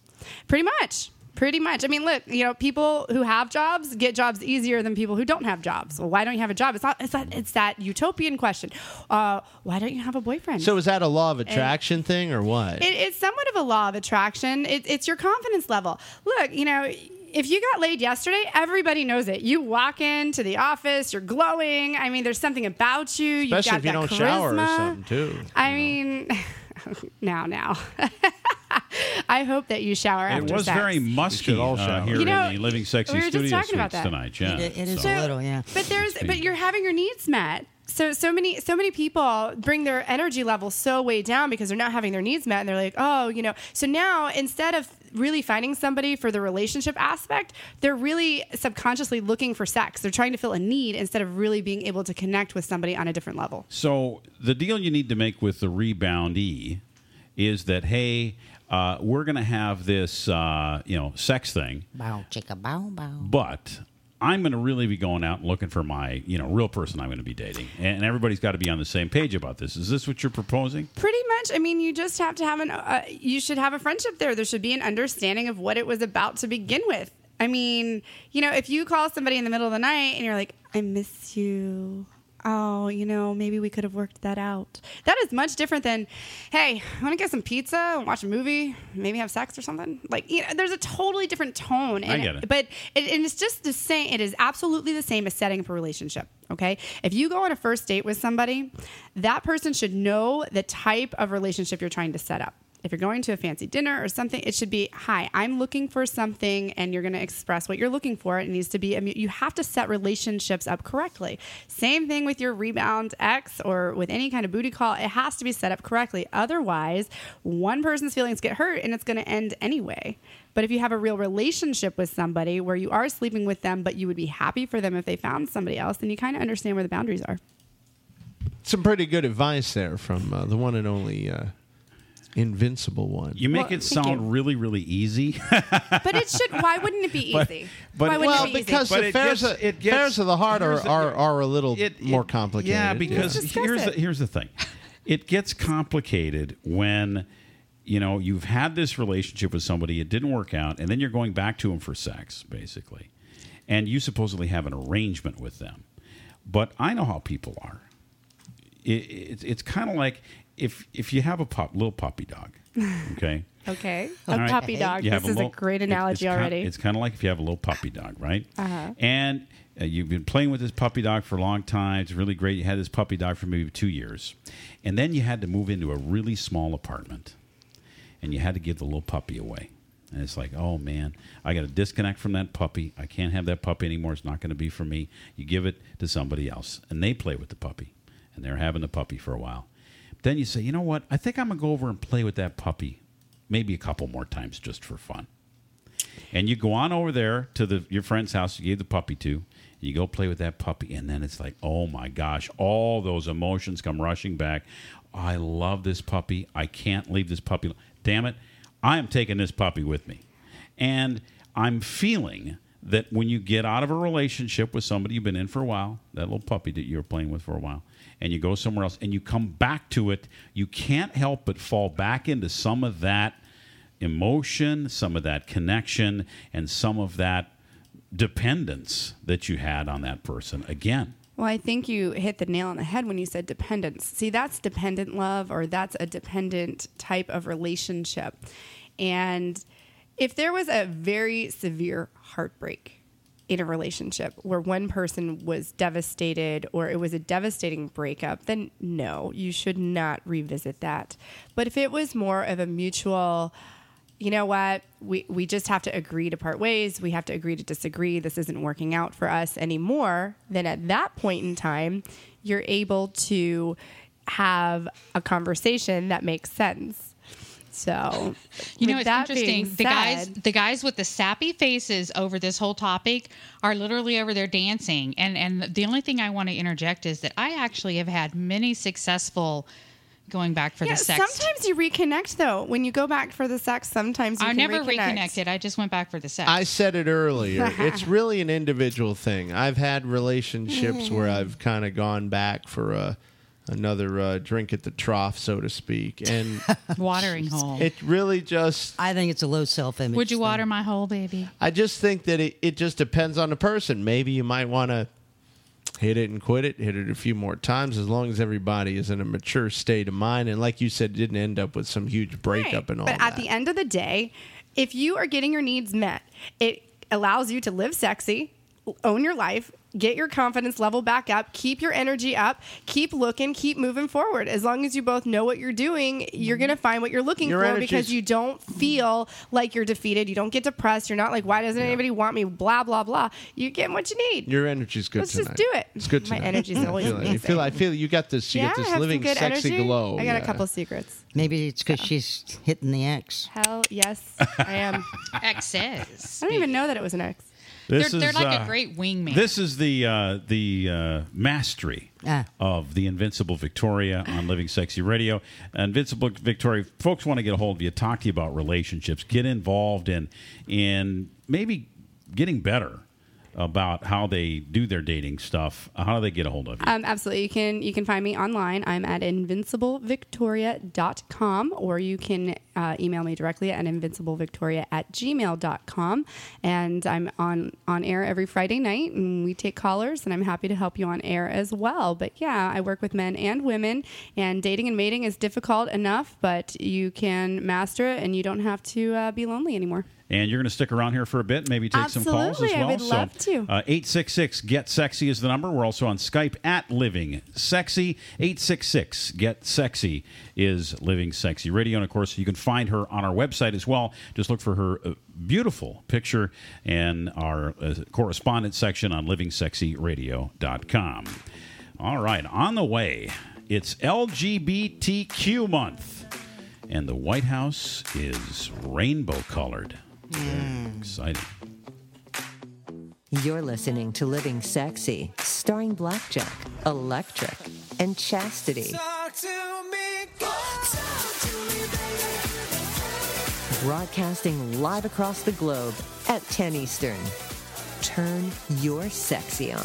Pretty much. Pretty much. I mean, look, you know, people who have jobs get jobs easier than people who don't have jobs. Well, why don't you have a job? It's not. It's that. It's that utopian question. Uh, why don't you have a boyfriend? So is that a law of attraction thing or what? It, it's somewhat of a law of attraction. It, it's your confidence level. Look, you know, if you got laid yesterday, everybody knows it. You walk into the office, you're glowing. I mean, there's something about you. You've Especially got if you that don't charisma. shower or something too. I mean, now, now. I hope that you shower after It was sex. very musky all uh, here You know, in the Living Sexy we were just Studio talking about that. tonight. Yeah, It- it is So- a little, yeah. But there's but you're having your needs met. So so many so many people bring their energy level so way down because they're not having their needs met and they're like, "Oh, you know." So now instead of really finding somebody for the relationship aspect, they're really subconsciously looking for sex. They're trying to fill a need instead of really being able to connect with somebody on a different level. So the deal you need to make with the reboundee is that hey, uh, we're going to have this uh, you know sex thing, Bow, chicka, bow, bow. but I'm going to really be going out and looking for my you know real person I'm going to be dating, and everybody's got to be on the same page about this. Is this what you're proposing? Pretty much. I mean, you just have to have an. Uh, you should have a friendship there. There should be an understanding of what it was about to begin with. I mean, you know, if you call somebody in the middle of the night and you're like, "I miss you," oh, you know, maybe we could have worked that out. That is much different than, "Hey, I want to get some pizza and watch a movie, maybe have sex or something." Like, you know, there's a totally different tone. I in get it. But it, and it's just the same. It is absolutely the same as setting up a relationship. Okay. If you go on a first date with somebody, that person should know the type of relationship you're trying to set up. If you're going to a fancy dinner or something, it should be, "Hi, I'm looking for something," and you're going to express what you're looking for. It needs to be. You have to set relationships up correctly. Same thing with your rebound ex or with any kind of booty call. It has to be set up correctly. Otherwise, one person's feelings get hurt, and it's going to end anyway. But if you have a real relationship with somebody where you are sleeping with them, but you would be happy for them if they found somebody else, then you kind of understand where the boundaries are. Some pretty good advice there from uh, the one and only uh, Invincible one. You make Well, it sound you. really really easy. But it should. Why wouldn't it be easy? but- why well, it be because easy? The it affairs, gets- of, it gets- affairs of the heart are, the- are, are a little It- more complicated. Yeah, because Let's here's the, here's the thing. It gets complicated when you know you've had this relationship with somebody, it didn't work out, and then you're going back to them for sex, basically. and you supposedly have an arrangement with them. But I know how people are. It, it, it's kind of like if if you have a pup, little puppy dog, okay. Okay. A right. puppy dog. You This is little- a great analogy it's kind- already. it's kind of like if you have a little puppy dog, right? Uh-huh. And uh, you've been playing with this puppy dog for a long time. It's really great. You had this puppy dog for maybe two years, and then you had to move into a really small apartment, and you had to give the little puppy away. And it's like, oh man, I got to disconnect from that puppy. I can't have that puppy anymore. It's not going to be for me. You give it to somebody else, and they play with the puppy, and they're having the puppy for a while. Then you say, you know what? I think I'm gonna go over and play with that puppy, maybe a couple more times just for fun. And you go on over there to the your friend's house you gave the puppy to. You go play with that puppy, and then it's like, oh my gosh, all those emotions come rushing back. I love this puppy. I can't leave this puppy. Damn it, I am taking this puppy with me. And I'm feeling that when you get out of a relationship with somebody you've been in for a while, that little puppy that you were playing with for a while, and you go somewhere else and you come back to it, you can't help but fall back into some of that emotion, some of that connection, and some of that dependence that you had on that person again. Well, I think you hit the nail on the head when you said dependence. See, that's dependent love or that's a dependent type of relationship. And if there was a very severe heartbreak in a relationship where one person was devastated or it was a devastating breakup, then no, you should not revisit that. But if it was more of a mutual, you know what, we, we just have to agree to part ways, we have to agree to disagree, this isn't working out for us anymore, then at that point in time, you're able to have a conversation that makes sense. So, You know, it's that interesting. being The guys, the guys with the sappy faces over this whole topic are literally over there dancing. And and the only thing I want to interject is that I actually have had many successful going back for yeah, the sex. sometimes you reconnect though. When you go back for the sex, sometimes you I can never reconnect. reconnected. I just went back for the sex. I said it earlier. it's really an individual thing. I've had relationships where mm. I've kind of gone back for a another uh, drink at the trough, so to speak, and Watering hole. it really just. I think it's a low self image. Would you water my hole, baby? I just think that it, it just depends on the person. Maybe you might want to hit it and quit it, hit it a few more times, as long as everybody is in a mature state of mind. And like you said, didn't end up with some huge breakup Right. and all that. But that. at the end of the day, if you are getting your needs met, it allows you to live sexy, own your life, get your confidence level back up, keep your energy up, keep looking, keep moving forward. As long as you both know what you're doing, you're going to find what you're looking Your for energy's- because you don't feel like you're defeated. You don't get depressed. You're not like, why doesn't anybody want me? Blah, blah, blah. You're getting what you need. Your energy's good Let's tonight. just do it. It's good My tonight. energy's I always feel it. I feel, I feel you got this. You yeah, get this living sexy energy. glow. I got yeah. a couple secrets. Maybe it's because she's hitting the X. Hell yes, I am. Exes. I don't even know that it was an X. This They're, they're is, like uh, a great wingman. This is the uh, the uh, mastery Ah. of the Invincible Victoria on Living Sexy Radio. Invincible Victoria, folks want to get a hold of you, talk to you about relationships, get involved in in maybe getting better about how they do their dating stuff. How do they get a hold of you? Um, absolutely. You can you can find me online. I'm at invinciblevictoria.com or you can uh, email me directly at invinciblevictoria at gmail.com. And I'm on, on air every Friday night and we take callers and I'm happy to help you on air as well. But yeah, I work with men and women and dating and mating is difficult enough, but you can master it and you don't have to uh, be lonely anymore. And you're going to stick around here for a bit, maybe take some calls as Absolutely, I well. would love to. Uh, 866 Get Sexy is the number. We're also on Skype at Living Sexy. 866 Get Sexy is Living Sexy Radio. And of course, you can find her on our website as well. Just look for her uh, beautiful picture in our uh, correspondence section on livingsexyradio.com. All right, on the way, it's LGBTQ month. And the White House is rainbow colored. Very exciting. You're listening to Living Sexy, starring Blackjack, Electric, and Chastity. Talk to me, talk to me, baby. Broadcasting live across the globe at 10 Eastern. Turn your sexy on.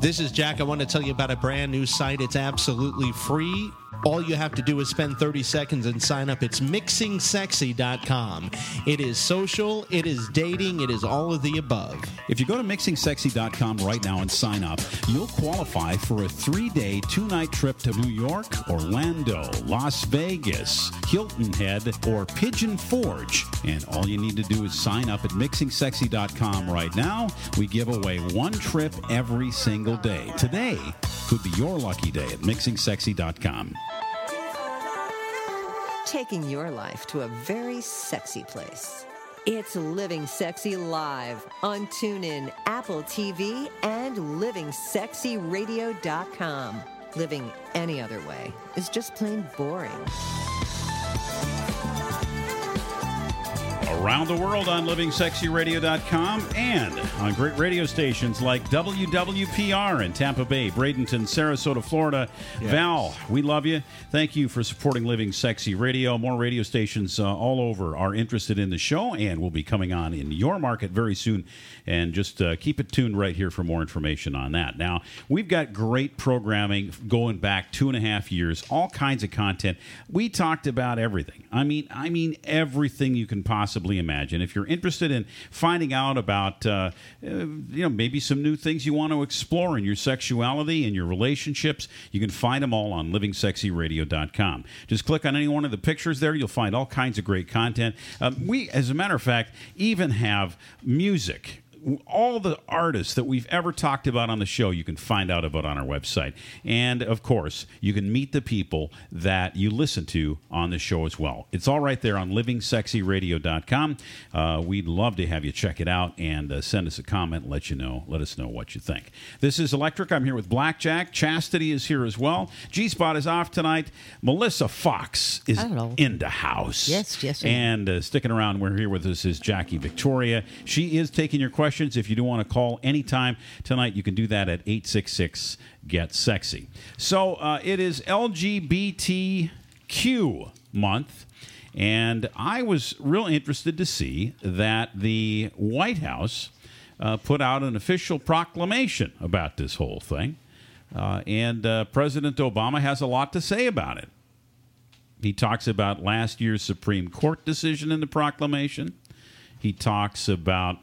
This is Jack. I want to tell you about a brand new site. It's absolutely free. All you have to do is spend 30 seconds and sign up. It's mixingsexy.com. It is social, it is dating, it is all of the above. If you go to mixingsexy.com right now and sign up, you'll qualify for a three day, two night trip to New York, Orlando, Las Vegas, Hilton Head, or Pigeon Forge. And all you need to do is sign up at mixingsexy.com right now. We give away one trip every single day. Today could be your lucky day at mixingsexy.com. Taking your life to a very sexy place. It's Living Sexy Live on TuneIn, Apple TV, and livingsexyradio.com. Living any other way is just plain boring. Around the world on livingsexyradio.com and on great radio stations like WWPR in Tampa Bay, Bradenton, Sarasota, Florida. Val, we love you. Thank you for supporting Living Sexy Radio. More radio stations uh, all over are interested in the show and will be coming on in your market very soon. And just uh, keep it tuned right here for more information on that. Now, we've got great programming going back two and a half years, all kinds of content. We talked about everything. I mean, I mean everything you can possibly imagine. If you're interested in finding out about, uh, uh, you know, maybe some new things you want to explore in your sexuality and your relationships, you can find them all on livingsexyradio.com. Just click on any one of the pictures there. You'll find all kinds of great content. Um, we, as a matter of fact, even have music all the artists that we've ever talked about on the show you can find out about on our website. And of course you can meet the people that you listen to on the show as well. It's all right there on livingsexyradio.com uh, we'd love to have you check it out and uh, send us a comment let you know let us know what you think. This is electric. I'm here with blackjack. Chastity is here as well. G-spot is off tonight. Melissa Foxx is Hello. in the house. Yes, yes, and uh, sticking around, we're here with us is Jackie Victoria. She is taking your questions. If you do want to call anytime tonight, you can do that at 866 Get Sexy. So uh, it is LGBTQ month. And I was real interested to see that the White House uh, put out an official proclamation about this whole thing. Uh, and uh, President Obama has a lot to say about it. He talks about last year's Supreme Court decision in the proclamation. He talks about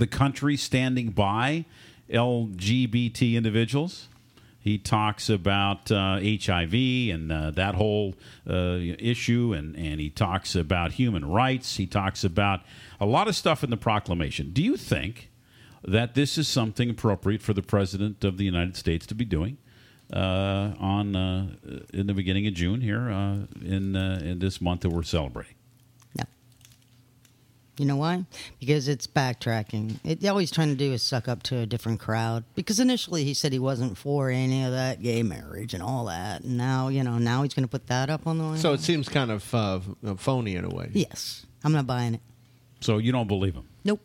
the country standing by LGBT individuals. He talks about uh, HIV and uh, that whole uh, issue, and, and he talks about human rights. He talks about a lot of stuff in the proclamation. Do you think that this is something appropriate for the President of the United States to be doing? uh, on uh, in the beginning of June here uh, in in this month that we're celebrating. No. You know why? Because it's backtracking. It, all he's trying to do is suck up to a different crowd. Because initially he said he wasn't for any of that gay marriage and all that. And now, you know, now he's going to put that up on the line. So it seems kind of uh, phony in a way. yes, I'm not buying it. So you don't believe him. Nope.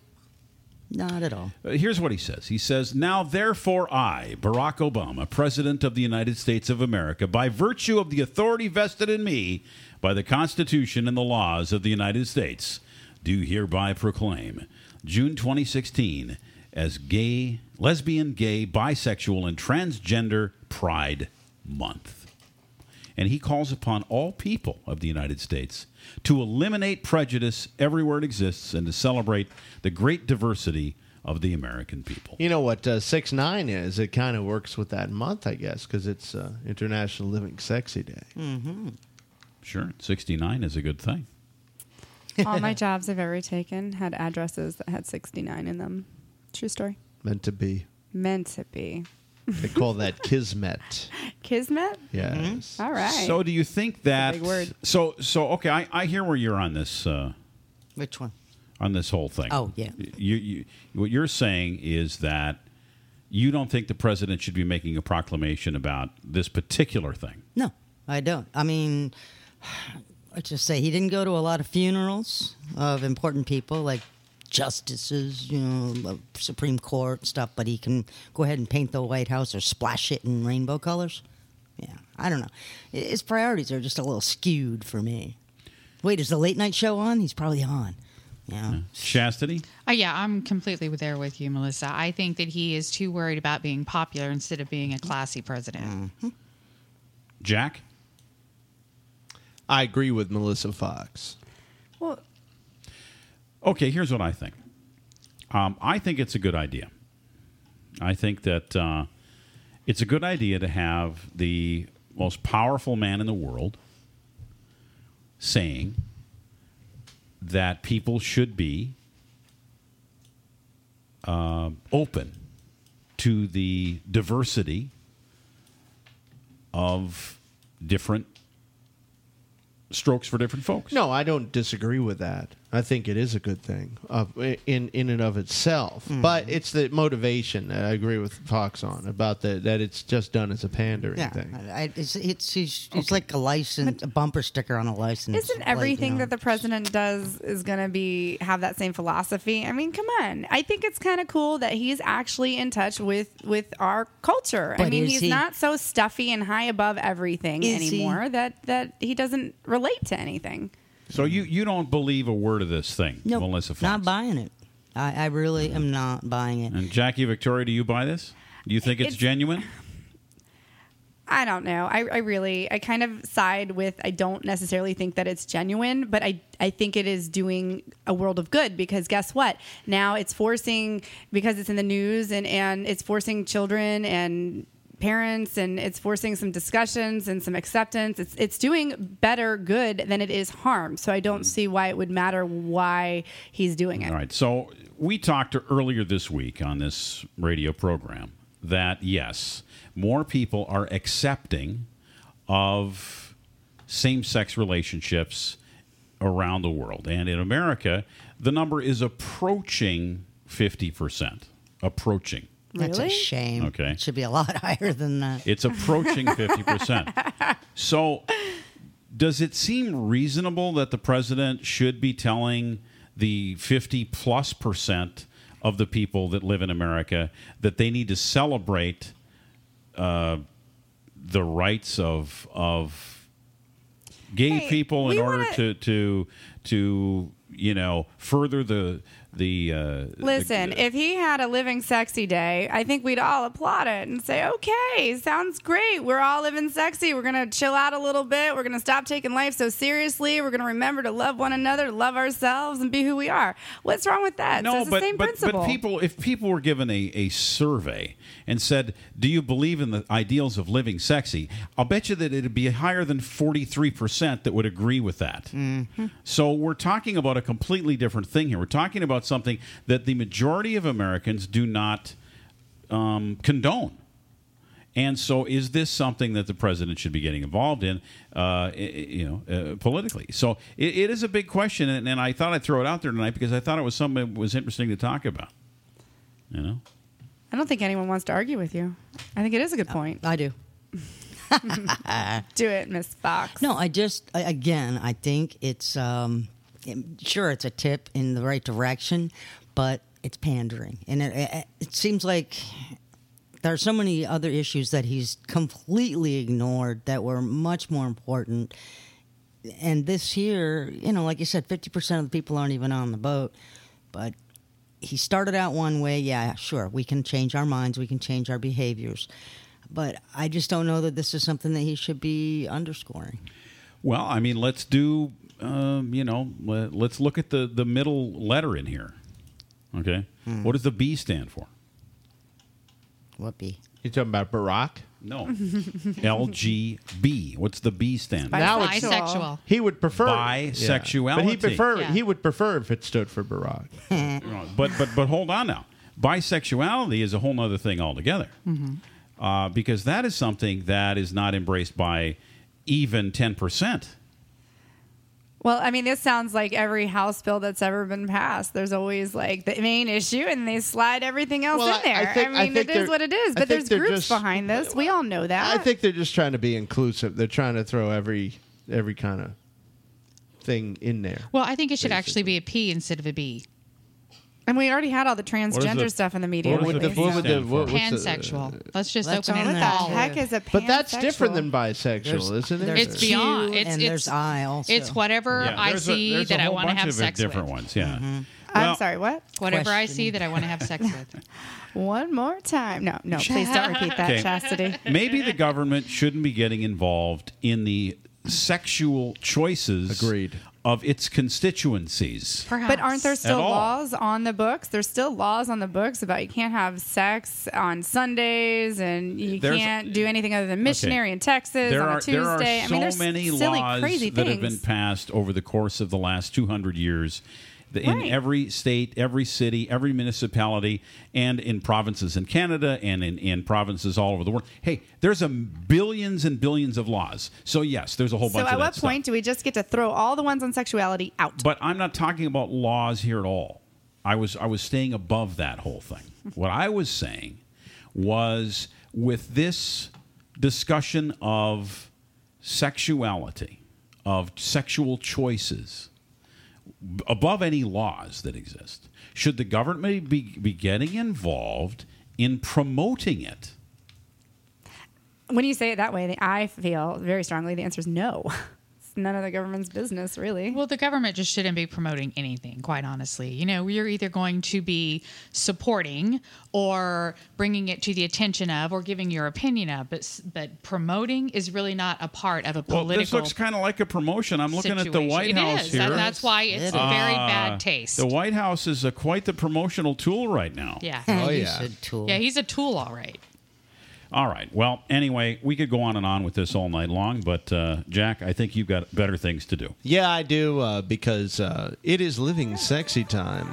Not at all. Uh, Here's what he says. He says, Now therefore I, Barack Obama, President of the United States of America, by virtue of the authority vested in me by the Constitution and the laws of the United States, do hereby proclaim June 2016 as gay, lesbian, gay, bisexual, and transgender Pride Month. And he calls upon all people of the United States to eliminate prejudice everywhere it exists and to celebrate the great diversity of the American people. You know what uh, six nine is? It kind of works with that month, I guess, because it's uh, International Living Sexy Day. Mm-hmm. Sure, 69 is a good thing. All my jobs I've ever taken had addresses that had 69 in them. True story. Meant to be. Meant to be. They call that kismet. Kismet? Yes. All right. So do you think that big word. So so okay, I, I hear where you're on this uh, Which one? on this whole thing. Oh, yeah. You, you what you're saying is that you don't think the president should be making a proclamation about this particular thing. No, I don't. I mean, let's just say he didn't go to a lot of funerals of important people like justices, you know, uh, Supreme Court stuff, but he can go ahead and paint the White House or splash it in rainbow colors. Yeah, I don't know. His priorities are just a little skewed for me. Wait, is the late night show on? He's probably on. Yeah. Chastity? Uh, yeah, I'm completely there with you, Melissa. I think that he is too worried about being popular instead of being a classy president. Jack? I agree with Melissa Foxx. Well, Okay, here's what I think. Um, I think it's a good idea. I think that uh, it's a good idea to have the most powerful man in the world saying that people should be uh, open to the diversity of different strokes for different folks. No, I don't disagree with that. I think it is a good thing uh, in in and of itself. But it's the motivation that I agree with Foxx on about the that it's just done as a pandering Yeah, thing. I, I- it's it's it's, it's like a license, a bumper sticker on a license. Isn't plate, everything you know? that the president does is going to be have that same philosophy? I mean, come on. I think it's kind of cool that he's actually in touch with with our culture. I mean, he's he- not so stuffy and high above everything Is he- anymore that that he doesn't relate to anything. So you, you don't believe a word of this thing, Nope, Melissa Foxx? not buying it. I, I really am not buying it. And Jackie Victoria, do you buy this? Do you think it's, It's- genuine? I don't know. I, I really, I kind of side with. I don't necessarily think that it's genuine, but I, I think it is doing a world of good because guess what? Now it's forcing because it's in the news and and it's forcing children and parents and it's forcing some discussions and some acceptance. It's it's doing better good than it is harm. So I don't mm-hmm. see why it would matter why he's doing it. All right. So we talked earlier this week on this radio program that yes, more people are accepting of same-sex relationships around the world, and in America, the number is approaching fifty percent. Approaching. That's a Really? shame. Okay. It should be a lot higher than that. It's approaching 50%. So, does it seem reasonable that the president should be telling the 50 plus percent of the people that live in America that they need to celebrate uh, the rights of of gay Hey, people in we order wanna- to to to you know further the the uh, Listen, the- if he had a living sexy day, I think we'd all applaud it and say, okay, sounds great. We're all living sexy. We're going to chill out a little bit. We're going to stop taking life so seriously. We're going to remember to love one another, love ourselves, and be who we are. What's wrong with that? So No, it's the but, same but, principle. but people, if people were given a, a survey and said, "Do you believe in the ideals of living sexy?" I'll bet you that it'd be higher than forty three percent that would agree with that. Mm-hmm. So we're talking about a completely different thing here. We're talking about something that the majority of Americans do not um, condone. And so, is this something that the president should be getting involved in, uh, you know, uh, politically? So it, it is a big question, and, and I thought I'd throw it out there tonight because I thought it was something that was interesting to talk about. You know, I don't think anyone wants to argue with you. I think it is a good point. I do. Do it, Miss Foxx. No, I just I- again, I think it's um, sure it's a tip in the right direction, but it's pandering, and it, it, it seems like there are so many other issues that he's completely ignored that were much more important. And this here, you know, like you said, fifty percent of the people aren't even on the boat, but he started out one way. Yeah, sure, we can change our minds, we can change our behaviors. But I just don't know that this is something that he should be underscoring. well, I mean, let's do, um, you know, let, let's look at the the middle letter in here. Okay, what does the B stand for? What be? You talking about Barack? No, LGB. What's the B stand for? Now it's- Bisexual. He would prefer Bisexuality. But he prefer Yeah. he would prefer if it stood for Barack. but but but hold on now. Bisexuality is a whole other thing altogether, uh, because that is something that is not embraced by even ten percent. Well, I mean, this sounds like every House bill that's ever been passed. There's always like the main issue, and they slide everything else Well, in there. I think- I mean, think it is what it is. But there's they're groups just- behind this. We all know that. I think they're just trying to be inclusive. They're trying to throw every every kind of thing in there. Well, I think it should actually be a P instead of a B. and we already had all the transgender the- stuff in the media. what is lately, the- so- what would the- what- what's the- Pansexual. Let's just Let's open own it what the all. heck is a pansexual? But that's different than bisexual, There's- isn't it? It's Q beyond. It's, and it's, there's I also. It's whatever I there's a- see there's a that I whole want to bunch have of sex different ones. Yeah. Mm-hmm. I'm sorry, what? Whatever I see that I want to have sex with. One more time. No, no, please don't repeat that, Okay. Chastity. Maybe the government shouldn't be getting involved in the sexual choices Agreed. Of its constituencies. Perhaps. But aren't there still laws on the books? There's still laws on the books about you can't have sex on Sundays and you There's- can't do anything other than missionary in Texas there on are a Tuesday. there are I so mean, there's many silly, laws crazy that things. have been passed over the course of the last 200 years that in Right. every state, every city, every municipality, and in provinces in Canada and in, in provinces all over the world. Hey, there's a billions and billions of laws. So yes, there's a whole so bunch at of that what stuff. point do we just get to throw all the ones on sexuality out? But I'm not talking about laws here at all. I was I was staying above that whole thing. what I was saying was with this discussion of sexuality, of sexual choices, above any laws that exist, should the government be, be getting involved in promoting it? when you say it that way, I feel very strongly the answer is no. It's none of the government's business, really. Well, the government just shouldn't be promoting anything, quite honestly. You know, you're either going to be supporting or bringing it to the attention of or giving your opinion of, but but promoting is really not a part of a political. Well, political this looks kind of like a promotion. I'm looking at the. White It House is. here. That- that's why it's It a very Uh, bad taste. The White House is a, quite the promotional tool right now. yeah. Oh, you yeah. should tool. Yeah, he's a tool, all right. All right. Well, anyway, we could go on and on with this all night long, but uh, Jack, I think you've got better things to do. Yeah, I do uh, because uh, it is living sexy time.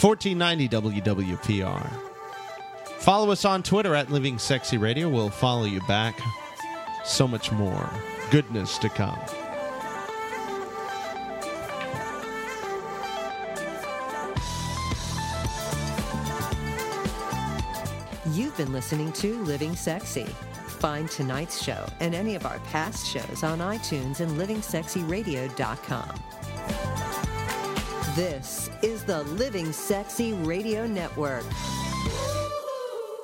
1490 WWPR. Follow us on Twitter at Living Sexy Radio. We'll follow you back. So much more goodness to come. You've been listening to Living Sexy. Find tonight's show and any of our past shows on iTunes and livingsexyradio.com. This is the Living Sexy Radio Network.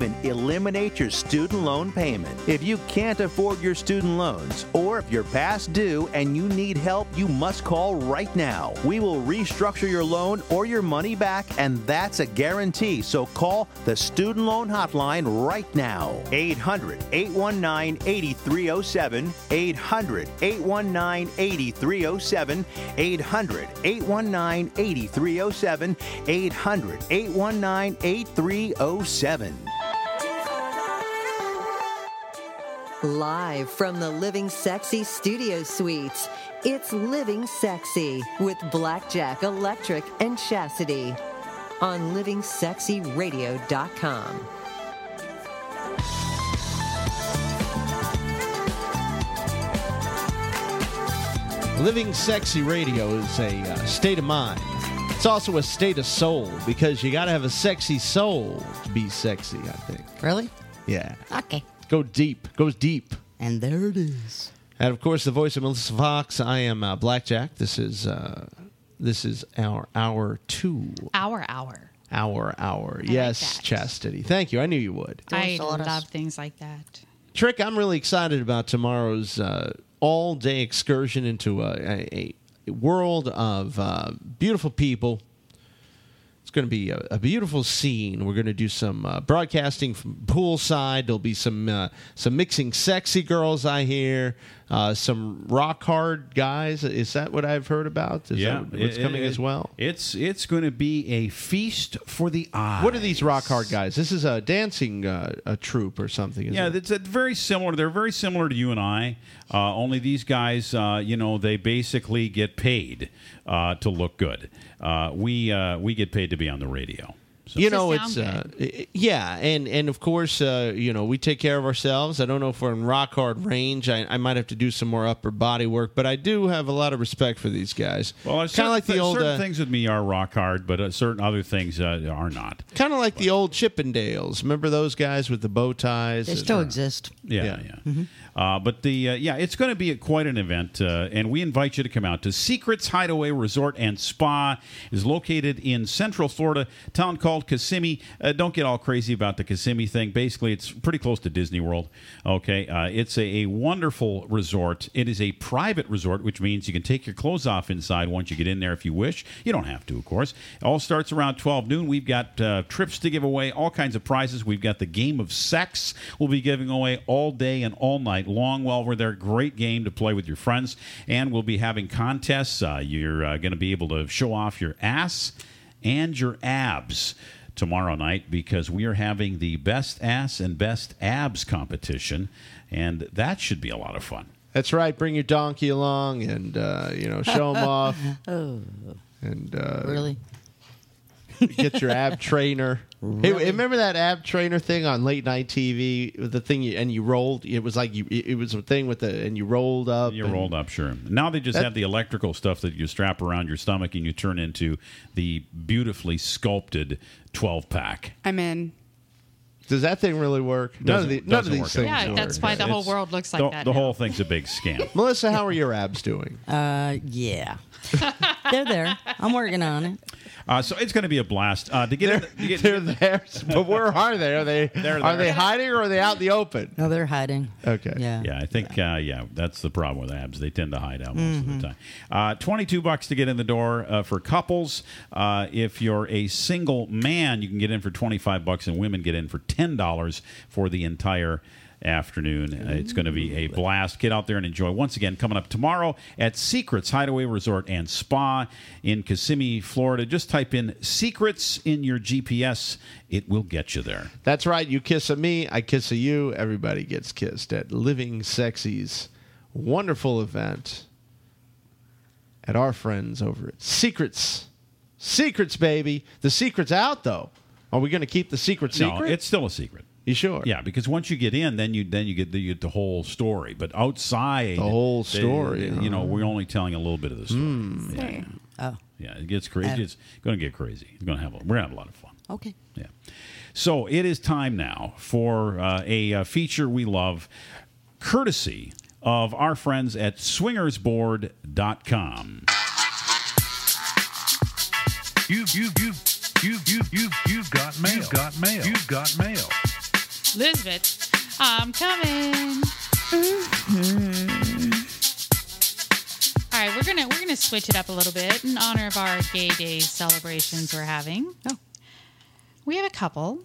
eliminate your student loan payment. If you can't afford your student loans, or if you're past due and you need help, you must call right now. We will restructure your loan or your money back, and that's a guarantee. So call the Student Loan Hotline right now. 800 819 8307. 800 819 8307. 800 819 8307. 800 819 8307. Live from the Living Sexy Studio Suites, it's Living Sexy with Blackjack Electric and Chastity on livingsexyradio.com. Living Sexy Radio is a uh, state of mind. It's also a state of soul because you got to have a sexy soul to be sexy, I think. Really? Yeah. Okay. Go deep. Goes deep. And there it is. And of course, the voice of Melissa Foxx. I am uh, Blackjack. This is uh, this is our hour two. Hour, hour. Hour hour. like yes, that. chastity. Thank you. I knew you would. I love things like that. Tric, I'm really excited about tomorrow's uh, all day excursion into a, a, a world of uh, beautiful people. Going to be a, a beautiful scene. We're going to do some uh, broadcasting from poolside. There'll be some uh, some mixing sexy girls, I hear. Uh, some rock hard guys. Is that what I've heard about? Is yeah, that what's it- coming it- as well? It's it's going to be a feast for the eyes. What are these rock hard guys? This is a dancing uh, a troupe or something. Yeah, it? it's very similar. They're very similar to you and I. Uh, only these guys, uh, you know, they basically get paid uh, to look good. Uh, we uh, we get paid to be on the radio. You know it's uh, yeah and and of course uh, you know we take care of ourselves. I don't know if we're in rock hard range. I, I might have to do some more upper body work but i do have a lot of respect for these guys. Well, kind of like the old certain uh, things with me are rock hard, but uh, certain other things uh, are not. kind of like the old chippendales. Remember those guys with the bow ties They still uh, exist. Yeah, yeah. Uh, but the uh, yeah, it's going to be a, quite an event, uh, and we invite you to come out to Secrets Hideaway Resort and Spa. is located in Central Florida, town called Kissimmee. Uh, don't get all crazy about the Kissimmee thing. Basically, it's pretty close to Disney World. Okay, uh, it's a, a wonderful resort. It is a private resort, which means you can take your clothes off inside once you get in there if you wish. You don't have to, of course. It all starts around 12 noon. We've got uh, trips to give away, all kinds of prizes. We've got the game of sex. We'll be giving away all day and all night long while we're there. Great game to play with your friends, and we'll be having contests. Uh, you're uh, going to be able to show off your ass and your abs tomorrow night because we are having the best ass and best abs competition, and that should be a lot of fun. that's right bring your donkey along and uh, you know show them off Oh, and uh, really? Get your ab trainer. Hey, remember that ab trainer thing on late night TV? The thing you, and you rolled. It was like you. It was a thing with the and you rolled up. You're and- rolled up, sure. Now they just That- have the electrical stuff that you strap around your stomach and you turn into the beautifully sculpted 12 pack. I'm in. Does that thing really work? None of, the, none of these things. Yeah, work. that's why the whole world looks like the, that The now. whole thing's a big scam. Melissa, how are your abs doing? Uh, yeah. They're there. I'm working on it. Uh, so it's going to be a blast. Uh, to get, in, to get They're there, but where are they? Are they They're they hiding or are they out in the open? No, they're hiding. Okay. Yeah. Yeah, I think uh, yeah, that's the problem with abs. They tend to hide out most Mm-hmm. of the time. Uh, Twenty-two bucks to get in the door uh, for couples. Uh, if you're a single man, you can get in for twenty-five bucks, and women get in for ten dollars for the entire afternoon. Uh, it's going to be a blast. Get out there and enjoy. Once again, coming up tomorrow at Secrets Hideaway Resort and Spa in Kissimmee, Florida. Just type in "secrets" in your GPS. It will get you there. That's right. You kiss a me, I kiss a you. Everybody gets kissed at Living Sexy's wonderful event at our friends over at Secrets. Secrets, baby. The secret's out though. Are we going to keep the secret secret? No, it's still a secret. You sure? Yeah, because once you get in, then you then you get the, you get the whole story. But outside, The whole they- story, you know, we're only telling a little bit of the story. Yeah, Say. Oh, yeah, it gets crazy. It's going to get crazy. It's going to have a, we're going to have a lot of fun. okay. Yeah. So it is time now for uh, a uh, feature we love, courtesy of our friends at swingersboard.com. You you you you you you you've got mail. You've got mail. You've got mail. Elizabeth, I'm coming. All right, we're gonna we're gonna switch it up a little bit in honor of our Gay Day celebrations we're having. Oh. We have a couple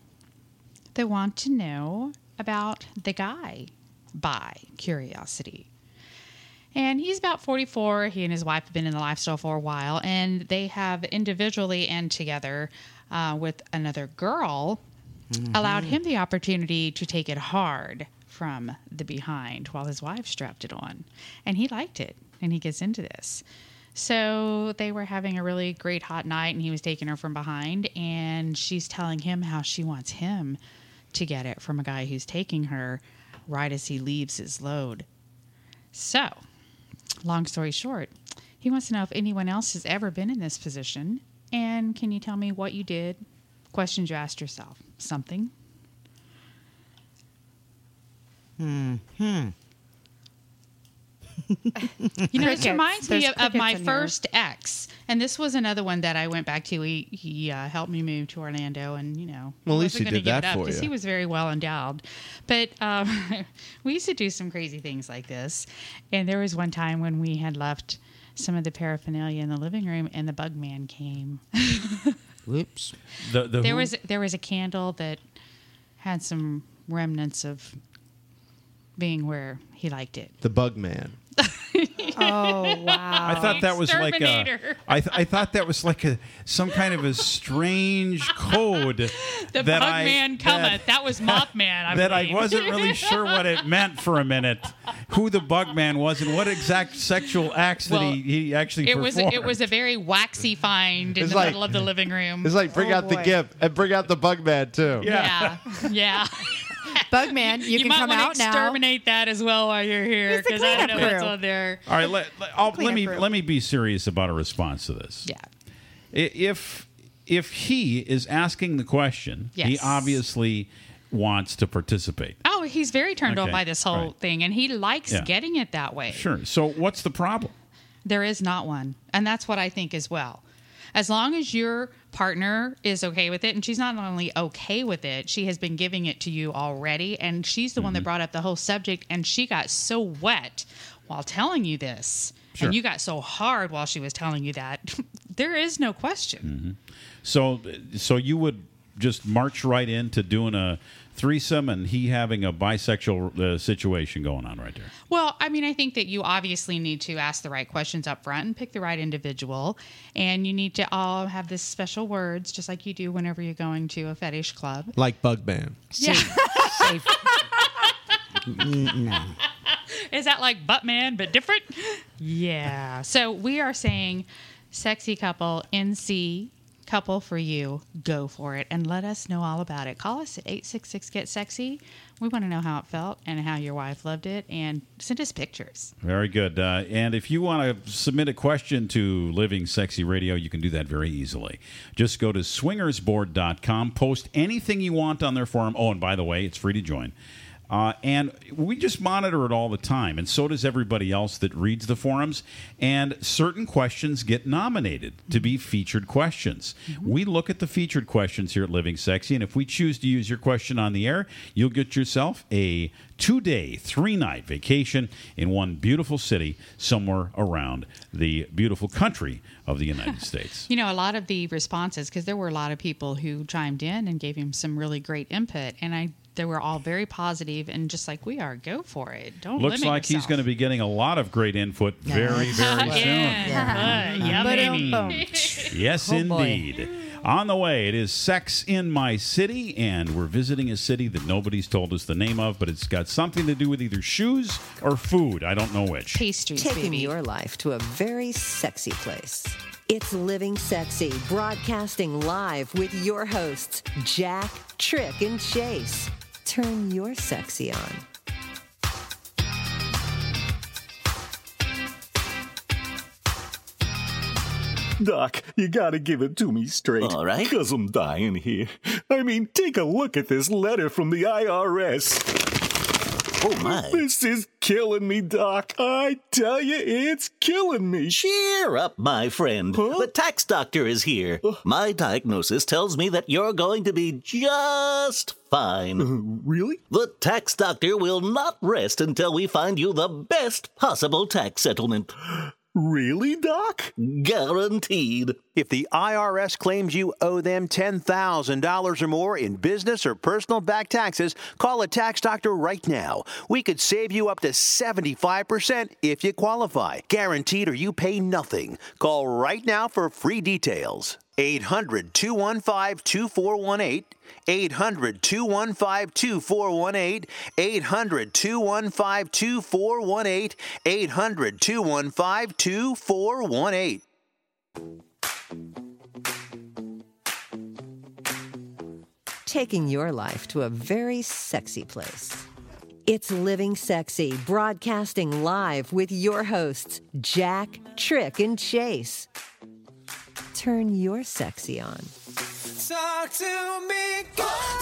that want to know about the guy bi curiosity. And he's about 44. He and his wife have been in the lifestyle for a while, and they have individually and together uh, with another girl allowed him the opportunity to take it hard from the behind while his wife strapped it on. And he liked it, and he gets into this. So they were having a really great hot night, and he was taking her from behind, and she's telling him how she wants him to get it from a guy who's taking her right as he leaves his load. So, long story short, he wants to know if anyone else has ever been in this position, and can you tell me what you did? Questions you asked yourself. Something. Hmm. You know, this Crickets. reminds me of, of my crickets in here. first ex, and this was another one that I went back to. He he uh, helped me move to Orlando, and you know, Well, at least wasn't he gonna did give it that up for 'cause you. He was very well endowed, but um, we used to do some crazy things like this. And there was one time when we had left some of the paraphernalia in the living room, and the bug man came. Whoops. The, the there who- was there was a candle that had some remnants of being where he liked it. The Bug Man. Oh, wow! I thought that was like a. Exterminator. I, th- I thought that was like a some kind of a strange code The that I Bugman cometh. That, was Mothman. I that I wasn't really sure what it meant for a minute. Who the Bugman was and what exact sexual acts that he, he actually It was it was a very waxy find in It's the like- middle of the living room. It's like bring Oh, out the boy. gift and bring out the Bugman too. yeah, yeah. Bugman, you, You, can might come out to now. exterminate that as well while you're here He's the because I don't know cleanup what's crew. on there. All right, let, let, I'll, let me room. let me be serious about a response to this. Yeah. If if he is asking the question, he obviously wants to participate. Oh, he's very turned Okay, on by this whole right. thing, and he likes Yeah. getting it that way. Sure. So what's the problem? There is not one. And that's what I think as well. As long as your partner is okay with it, and she's not only okay with it, she has been giving it to you already. And she's the one Mm-hmm. that brought up the whole subject, and she got so wet while telling you this. Sure. And you got so hard while she was telling you that. there is no question. So so you would just march right into doing a threesome and he having a bisexual uh, situation going on right there. Well, I mean, I think that you obviously need to ask the right questions up front and pick the right individual. And you need to all have this special words, just like you do whenever you're going to a fetish club. Like bug Bugman. Yeah. Safe. N- no. Is that like Buttman, but different? Yeah. So we are saying sexy couple, NC couple for you. Go for it and let us know all about it. Call us at 866 Get Sexy. We want to know how it felt and how your wife loved it. And send us pictures. Very good. Uh, and if you want to submit a question to Living Sexy Radio, you can do that very easily. Just go to swingersboard.com, post anything you want on their forum. Oh, and by the way, it's free to join. Uh, and we just monitor it all the time, and so does everybody else that reads the forums. And certain questions get nominated to be featured questions. We look at the featured questions here at Living Sexy, and if we choose to use your question on the air, you'll get yourself a two day, three night vacation in one beautiful city somewhere around the beautiful country of the United States. You know, a lot of the responses, because there were a lot of people who chimed in and gave him some really great input, and I they were all very positive and just like we are. Go for it. Don't Looks limit like he's going to be getting a lot of great input very, very soon. yeah. yeah, baby. Um, oh. Yes, Oh, indeed. On the way, it is Sex in My City, and we're visiting a city that nobody's told us the name of, but it's got something to do with either shoes or food. I don't know which. Pastries, Taking baby. your life to a very sexy place. It's Living Sexy, broadcasting live with your hosts, Jack, Tric, and Chase. Turn your sexy on. Doc, you gotta give it to me straight. All right. Because I'm dying here. I mean, take a look at this letter from the IRS. Oh my. This is killing me, Doc. I tell you, it's killing me. Cheer up, my friend. The tax doctor is here. Uh. My diagnosis tells me that you're going to be just fine. Uh, really? The tax doctor will not rest until we find you the best possible tax settlement. Really, Doc? Guaranteed. If the IRS claims you owe them $10,000 or more in business or personal back taxes, call a tax doctor right now. We could save you up to 75% if you qualify. Guaranteed or you pay nothing. Call right now for free details. 800 215 2418. 800 215 2418. 800 215 2418. 800 215 2418. Taking your life to a very sexy place. It's Living Sexy, broadcasting live with your hosts, Jack, Tric, and Chase. Turn your sexy on. Talk to me, talk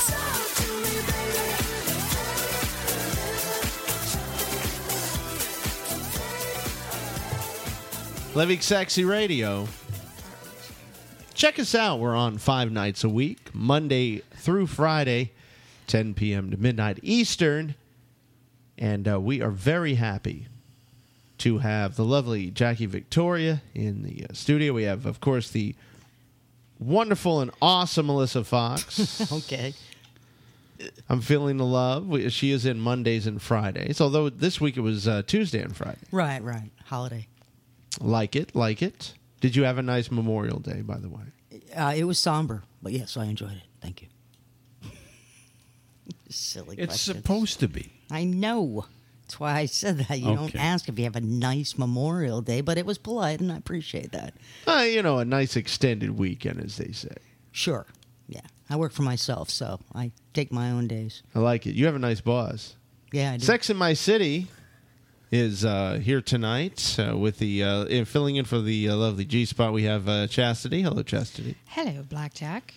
to me, baby. Living Sexy Radio. Check us out. We're on five nights a week, Monday through Friday, 10 p.m. to midnight Eastern. And uh, we are very happy to have the lovely Jackie Victoria in the uh, studio. We have, of course, the wonderful and awesome Melissa Foxx. Okay. I'm feeling the love. She is in Mondays and Fridays, although this week it was uh, Tuesday and Friday. Right, right. Holiday. Like it, like it. Did you have a nice Memorial Day, by the way? Uh, it was somber, but yes, I enjoyed it. Thank you. Silly It's question. supposed to be. I know. That's why I said that. You don't ask if you have a nice Memorial Day, but it was polite, and I appreciate that. Uh, you know, a nice extended weekend, as they say. Sure. Yeah. I work for myself, so I take my own days. I like it. You have a nice boss. Yeah, I do. Sex in My City is uh, here tonight uh, with the uh, filling in for the uh, lovely G spot. We have uh, Chastity. Hello, Chastity. Hello, Blackjack.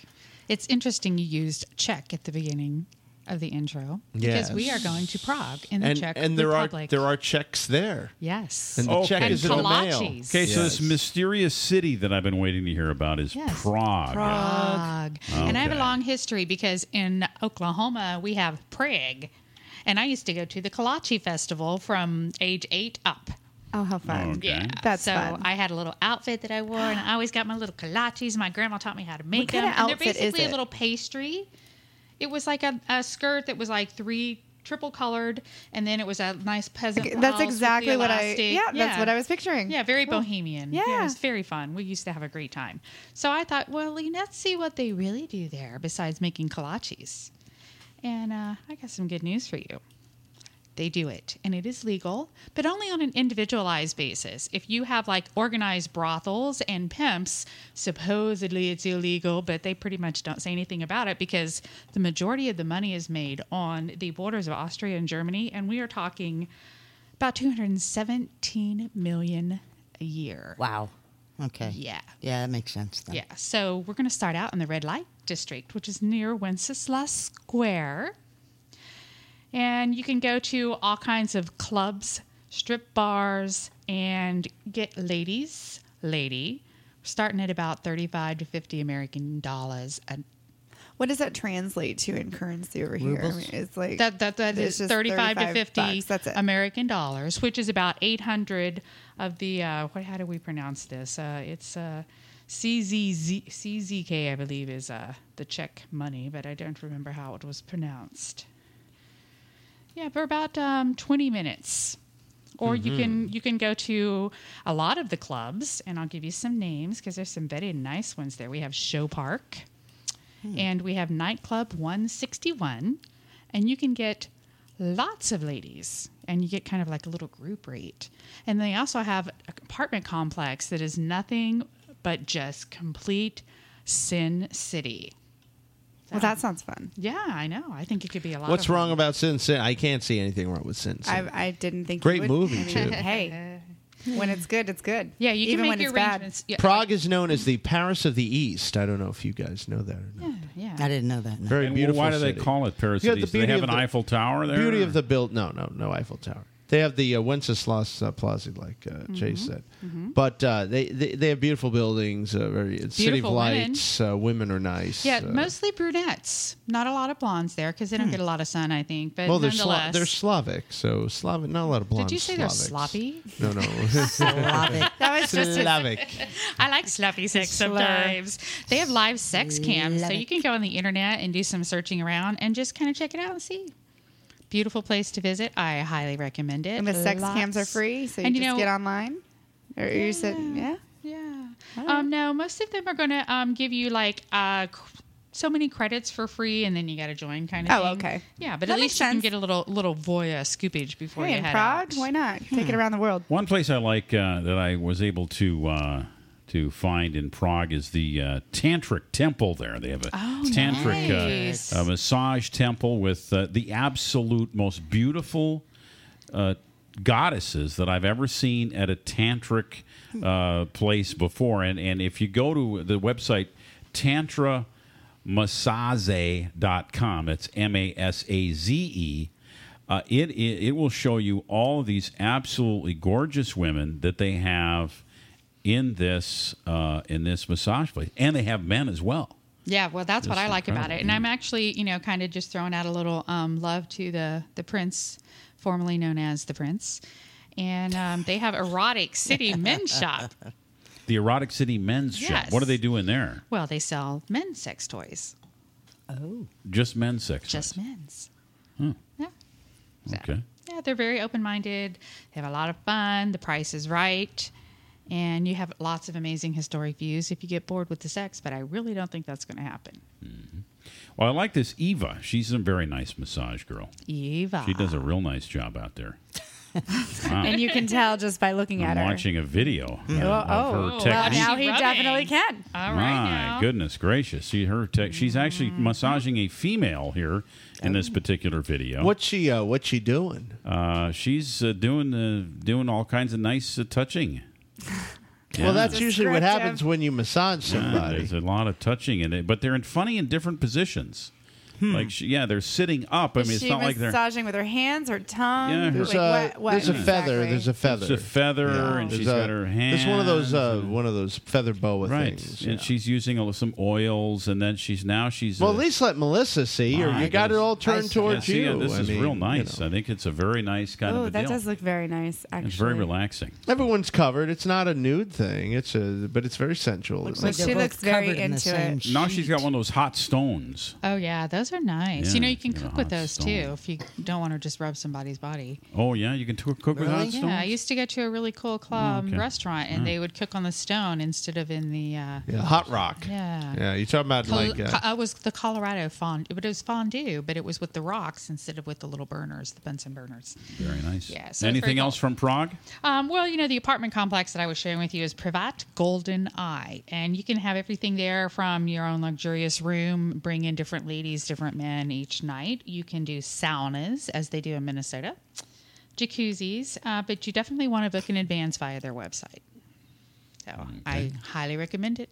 It's interesting you used check at the beginning of the intro because we are going to Prague in the and Czech and there Republic. are there are checks there. Yes. and the check And is in the mail. kolaches. Okay, so this mysterious city that I've been waiting to hear about is Yes. Prague. Prague. And I have a long history because in Oklahoma we have Prague. And I used to go to the Kolache Festival from age eight up. Oh, how fun. Okay. Yeah. That's so fun. I had a little outfit that I wore, and I always got my little kolaches. My grandma taught me how to make kind them. of and they're outfit is basically it? a little pastry. It was like a, a skirt that was like three triple colored, and then it was a nice peasant. That's blouse with the exactly what I- elastic. yeah, that's what I was picturing. Yeah, very bohemian. Yeah. it was very fun. We used to have a great time. So I thought, well, let's see what they really do there besides making kolaches. And uh, I got some good news for you they do it and it is legal but only on an individualized basis if you have like organized brothels and pimps supposedly it's illegal but they pretty much don't say anything about it because the majority of the money is made on the borders of austria and germany and we are talking about 217 million a year Wow. Okay. Yeah. Yeah, that makes sense. Then. yeah so we're going to start out in the red light district which is near wenceslas square and you can go to all kinds of clubs, strip bars, and get ladies, lady, starting at about 35 to 50 American dollars. A, What does that translate to in currency over here? I Rubles? mean, it's like that that, that it's is just 35, to 50 bucks. That's it. American dollars, which is about 800 of the, uh, what, how do we pronounce this? Uh, it's uh, CZZ, CZK, I believe, is uh, the Czech money, but I don't remember how it was pronounced. Yeah, for about um, 20 minutes. Or you can you can go to a lot of the clubs, and I'll give you some names because there's some very nice ones there. We have Show Park, and we have Nightclub 161, and you can get lots of ladies, and you get kind of like a little group rate. And they also have an apartment complex that is nothing but just complete Sin City. Well, that sounds fun. Yeah, I know. I think it could be a lot. What's of wrong fun. about Sin City? I can't see anything wrong with Sin City. I, I didn't think Great you would. movie, I mean, too. Hey, when it's good, it's good. Yeah, you can even make when your it's bad. Yeah, Prague is known as the Paris of the East. I don't know if you guys know that or not. Yeah. I didn't know that. No. Very And beautiful. why do they call it Paris You City? got the Do they have an the- Eiffel Tower there? Beauty of the build. No, no, no Eiffel Tower. They have the uh, Wenceslas uh, Plaza, like uh, Mm-hmm. Jay said. But uh, they, they they have beautiful buildings. Uh, very it's City of Beautiful women. Lights. Uh, women are nice. Yeah, uh, mostly brunettes. Not a lot of blondes there because they don't get a lot of sun, I think. But well, they're Sla- nonetheless, they're Slavic, so Slavic. Not a lot of blondes. did you say they're sloppy? No, no. Slavic. That was just a- Slavic. I like sloppy sex sometimes. They have live sex cams, so you can go on the internet and do some searching around and just kind of check it out and see. Beautiful place to visit. I highly recommend it. And the sex Lots- cams are free, so you And you just know- get online. Or you said, yeah. Yeah. Um, no, most of them are going to um, give you like uh, so many credits for free, and then you got to join kind of. Oh, thing. okay. Yeah, but That at makes least you can get a little little voyeur scoopage before Hey, you in head Prague, out. why not? Take it around the world. One place I like uh, that I was able to uh, to find in Prague is the uh, Tantric Temple. There, they have a Oh, Tantric nice. uh, a massage temple with uh, the absolute most beautiful uh, goddesses that I've ever seen at a tantric uh, place before. And and if you go to the website tantramasaze.com, it's M A S A Z E. Uh, it, it it will show you all of these absolutely gorgeous women that they have in this uh, in this massage place, and they have men as well. Yeah, well, that's what Just I like about it, incredible, and I'm actually, you know, kind of just throwing out a little um, love to the the prince, formerly known as the prince, and um, they have erotic city men's shop. The Erotic City Men's Shop. What do they do in there? Well, they sell men's sex toys, Oh. Just men's sex. just toys. men's. Hmm. Yeah. So, Okay. Yeah, they're very open minded. They have a lot of fun. The price is right. And you have lots of amazing historic views if you get bored with the sex, but I really don't think that's going to happen. Well, I like this Eva. She's a very nice massage girl. Eva. She does a real nice job out there. Wow. And you can tell just by looking I'm at her. watching a video Oh, of, of oh, her well, technique. now he Rubbing. definitely can. All My goodness gracious! See her. Tech, she's actually Mm-hmm. massaging a female here in this particular video. What's she? Uh, what's she doing? Uh, she's uh, doing uh, doing all kinds of nice uh, touching. Well, that's usually what happens when you massage Yeah, somebody. there's a lot of touching in it, but they're in funny in different positions. Like she, yeah, they're sitting up. I mean, it's she not like they're. massaging with her hands, her tongue? Yeah, her- There's, Like, a, what- what there's a feather. There's a feather. It's a feather, and There's she's a- got her hands. It's one of those uh, one of those feather boa right, things. and yeah. she's using a- some oils, and then she's now she's. Well, uh, at least let Melissa see, or you got it all turned I- towards yeah, see, you. yeah, this I is mean, real you nice. know. I think it's a very nice kind Oh, of a that deal. does look very nice. Actually, it's very relaxing. Everyone's covered. It's not a nude thing. It's a, but it's very sensual. Looks like? She looks very covered in the into it. Now she's got one of those hot stones. Oh yeah, those are nice. Yeah, you know, you can cook with those stone. too if you don't want to just rub somebody's body. Oh yeah, you can t- cook with hot stones. Yeah, I used to go to a really cool club okay. restaurant, and they would cook on the stone instead of in the. Uh, Yeah, hot rock. Yeah. Yeah, you're talking about Col- like. Uh, co- it was the Colorado fondue, but it was fondue, but it was with the rocks instead of with the little burners, the Bunsen burners. Very nice. Yeah, so it's very Anything cool. else from Prague? Um, well, you know, the apartment complex that I was sharing with you is Privat Golden Eye. And you can have everything there from your own luxurious room, bring in different ladies, different men each night. You can do saunas, as they do in Minnesota, jacuzzis, uh, but you definitely want to book in advance via their website. So I highly recommend it.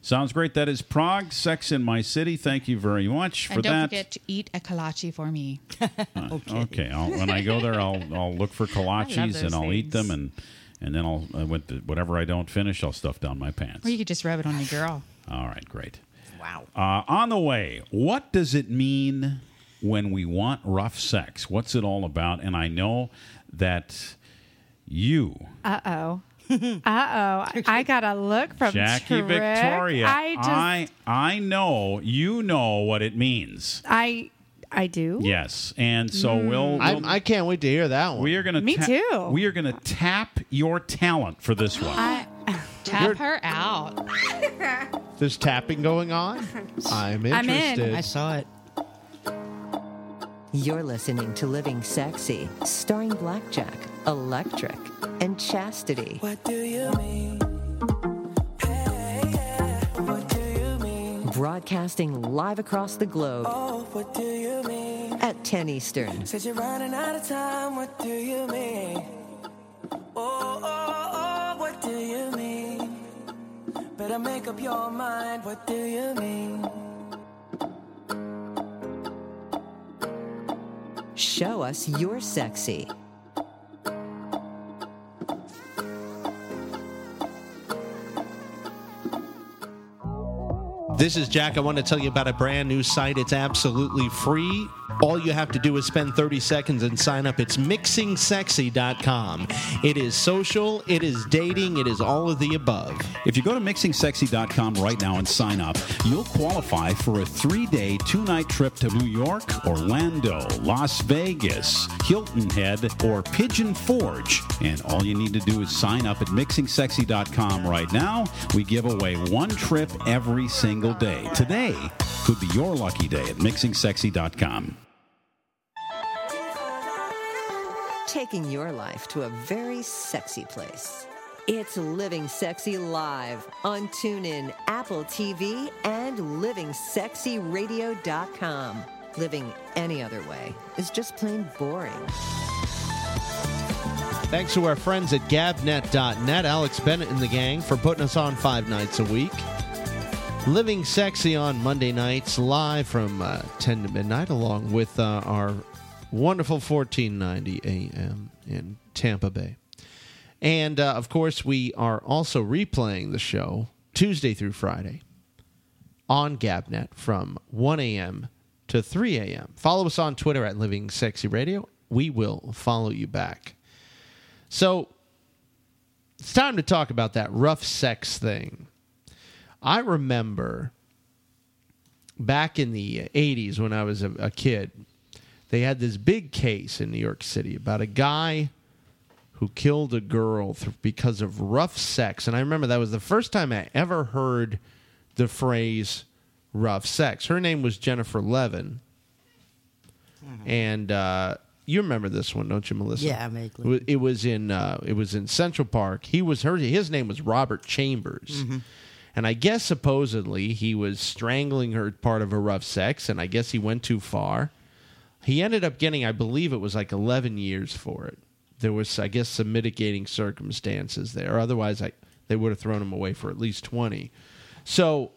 Sounds great. That is Prague, Sex in My City. Thank you very much for and don't that. forget to eat a kolache for me. okay, I'll, when I go there, I'll I'll look for kolaches and I'll eat them, and and then I'll uh, with the, whatever I don't finish, I'll stuff down my pants. Or you could just rub it on your girl. All right, great. Wow. Uh, on the way, what does it mean when we want rough sex? What's it all about? And I know that you, Uh oh. uh oh. I got a look from Jackie Tric. Victoria, I just. I I know you know what it means. I. I do. Yes, and so we'll, I, we'll I can't wait to hear that one. we are going to Me too. We are going to tap your talent for this one. I, Tap her out. There's tapping going on. I'm I'm in. interested. I saw it. You're listening to Living Sexy, starring Blackjack, Electric, and Chastity. What do you mean? Hey, yeah. What do you mean? Broadcasting live across the globe Oh, what do you mean? at 10 Eastern. Said you're running out of time. What do you mean? Oh, oh, oh, what do you mean? Better make up your mind. What do you mean? Show us you're sexy. This is Jack. I want to tell you about a brand new site. It's absolutely free. All you have to do is spend 30 seconds and sign up. It's mixingsexy.com. It is social, it is dating, it is all of the above. If you go to mixingsexy.com right now and sign up, you'll qualify for a three day, two night trip to New York, Orlando, Las Vegas, Hilton Head, or Pigeon Forge. And all you need to do is sign up at mixingsexy.com right now. We give away one trip every single day. Today could be your lucky day at mixingsexy.com. Taking your life to a very sexy place. It's Living Sexy Live on TuneIn, Apple TV, and LivingSexyRadio.com. Living any other way is just plain boring. Thanks to our friends at gabnet.net, Alex Bennett and the gang, for putting us on five nights a week. Living Sexy on Monday nights, live from uh, 10 to midnight, along with uh, our wonderful 1490 AM in Tampa Bay. And uh, of course, we are also replaying the show Tuesday through Friday on Gabnet from 1 a.m. to 3 a.m. Follow us on Twitter at Living Sexy Radio. We will follow you back. So it's time to talk about that rough sex thing. I remember back in the 80s when I was a, a kid, they had this big case in New York City about a guy who killed a girl th- because of rough sex. And I remember that was the first time I ever heard the phrase rough sex. Her name was Jennifer Levin. And uh, you remember this one, don't you, Melissa? Yeah, vaguely. It It was in uh, it was in Central Park. He was her. His name was Robert Chambers. Mm-hmm. And I guess supposedly he was strangling her part of a rough sex, and I guess he went too far. He ended up getting, I believe it was like 11 years for it. There was, I guess, some mitigating circumstances there. Otherwise, I, they would have thrown him away for at least 20. So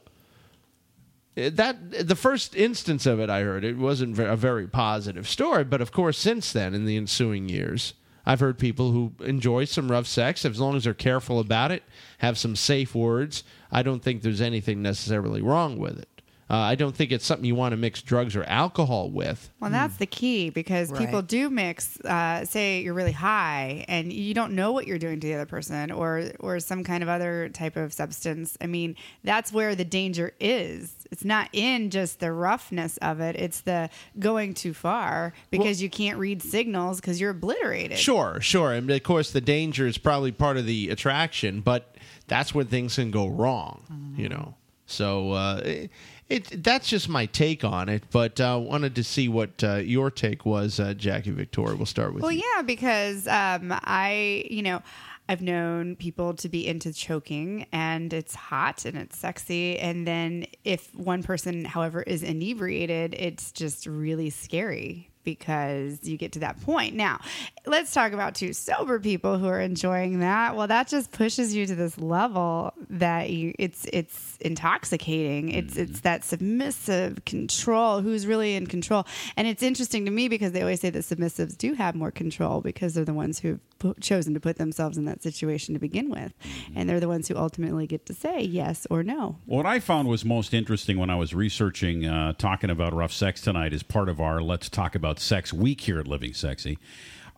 uh, that the first instance of it I heard, it wasn't a very positive story. But of course, since then, in the ensuing years, I've heard people who enjoy some rough sex as long as they're careful about it, have some safe words. I don't think there's anything necessarily wrong with it. Uh, I don't think it's something you want to mix drugs or alcohol with. Well, that's the key because people do mix. Uh, say you're really high and you don't know what you're doing to the other person, or or some kind of other type of substance. I mean, that's where the danger is. It's not in just the roughness of it; it's the going too far because you can't read signals because you're obliterated. Sure, sure. And of course, the danger is probably part of the attraction, but that's when things can go wrong, you know. So uh, it, it that's just my take on it. But uh, wanted to see what uh, your take was, uh, Jackie Victoria. We'll start with Well, you. yeah, because um, I, you know, I've known people to be into choking and it's hot and it's sexy. And then if one person, however, is inebriated, it's just really scary because you get to that point. Now, let's talk about two sober people who are enjoying that. Well, that just pushes you to this level that you it's it's intoxicating. It's it's that submissive control who's really in control. And it's interesting to me because they always say that submissives do have more control because they're the ones who've chosen to put themselves in that situation to begin with. And they're the ones who ultimately get to say yes or no. What I found was most interesting when I was researching, uh, talking about rough sex tonight is part of our Let's Talk About Sex week here at Living Sexy.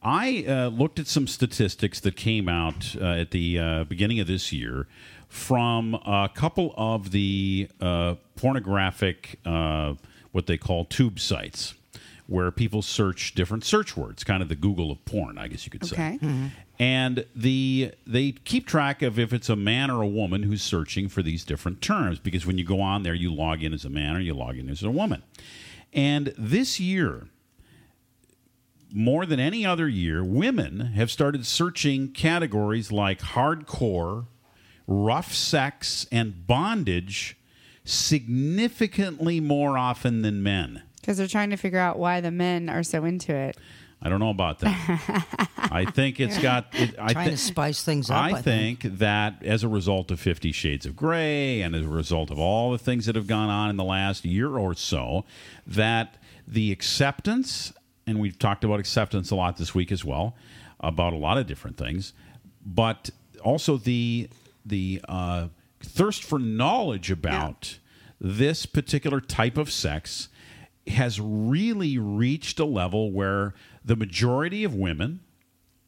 I uh, looked at some statistics that came out uh, at the uh, beginning of this year from a couple of the uh, pornographic, uh, what they call tube sites, where people search different search words, kind of the Google of porn, I guess you could say Okay. and the they keep track of if it's a man or a woman who's searching for these different terms because when you go on there you log in as a man or you log in as a woman and this year more than any other year women have started searching categories like hardcore rough sex and bondage significantly more often than men Because they're trying to figure out why the men are so into it. I don't know about that. I think it's got. It, I Trying thi- to spice things up, I, I think, that as a result of Fifty Shades of Grey and as a result of all the things that have gone on in the last year or so, that the acceptance, and we've talked about acceptance a lot this week as well, about a lot of different things, but also the the uh, thirst for knowledge about this particular type of sex has really reached a level where the majority of women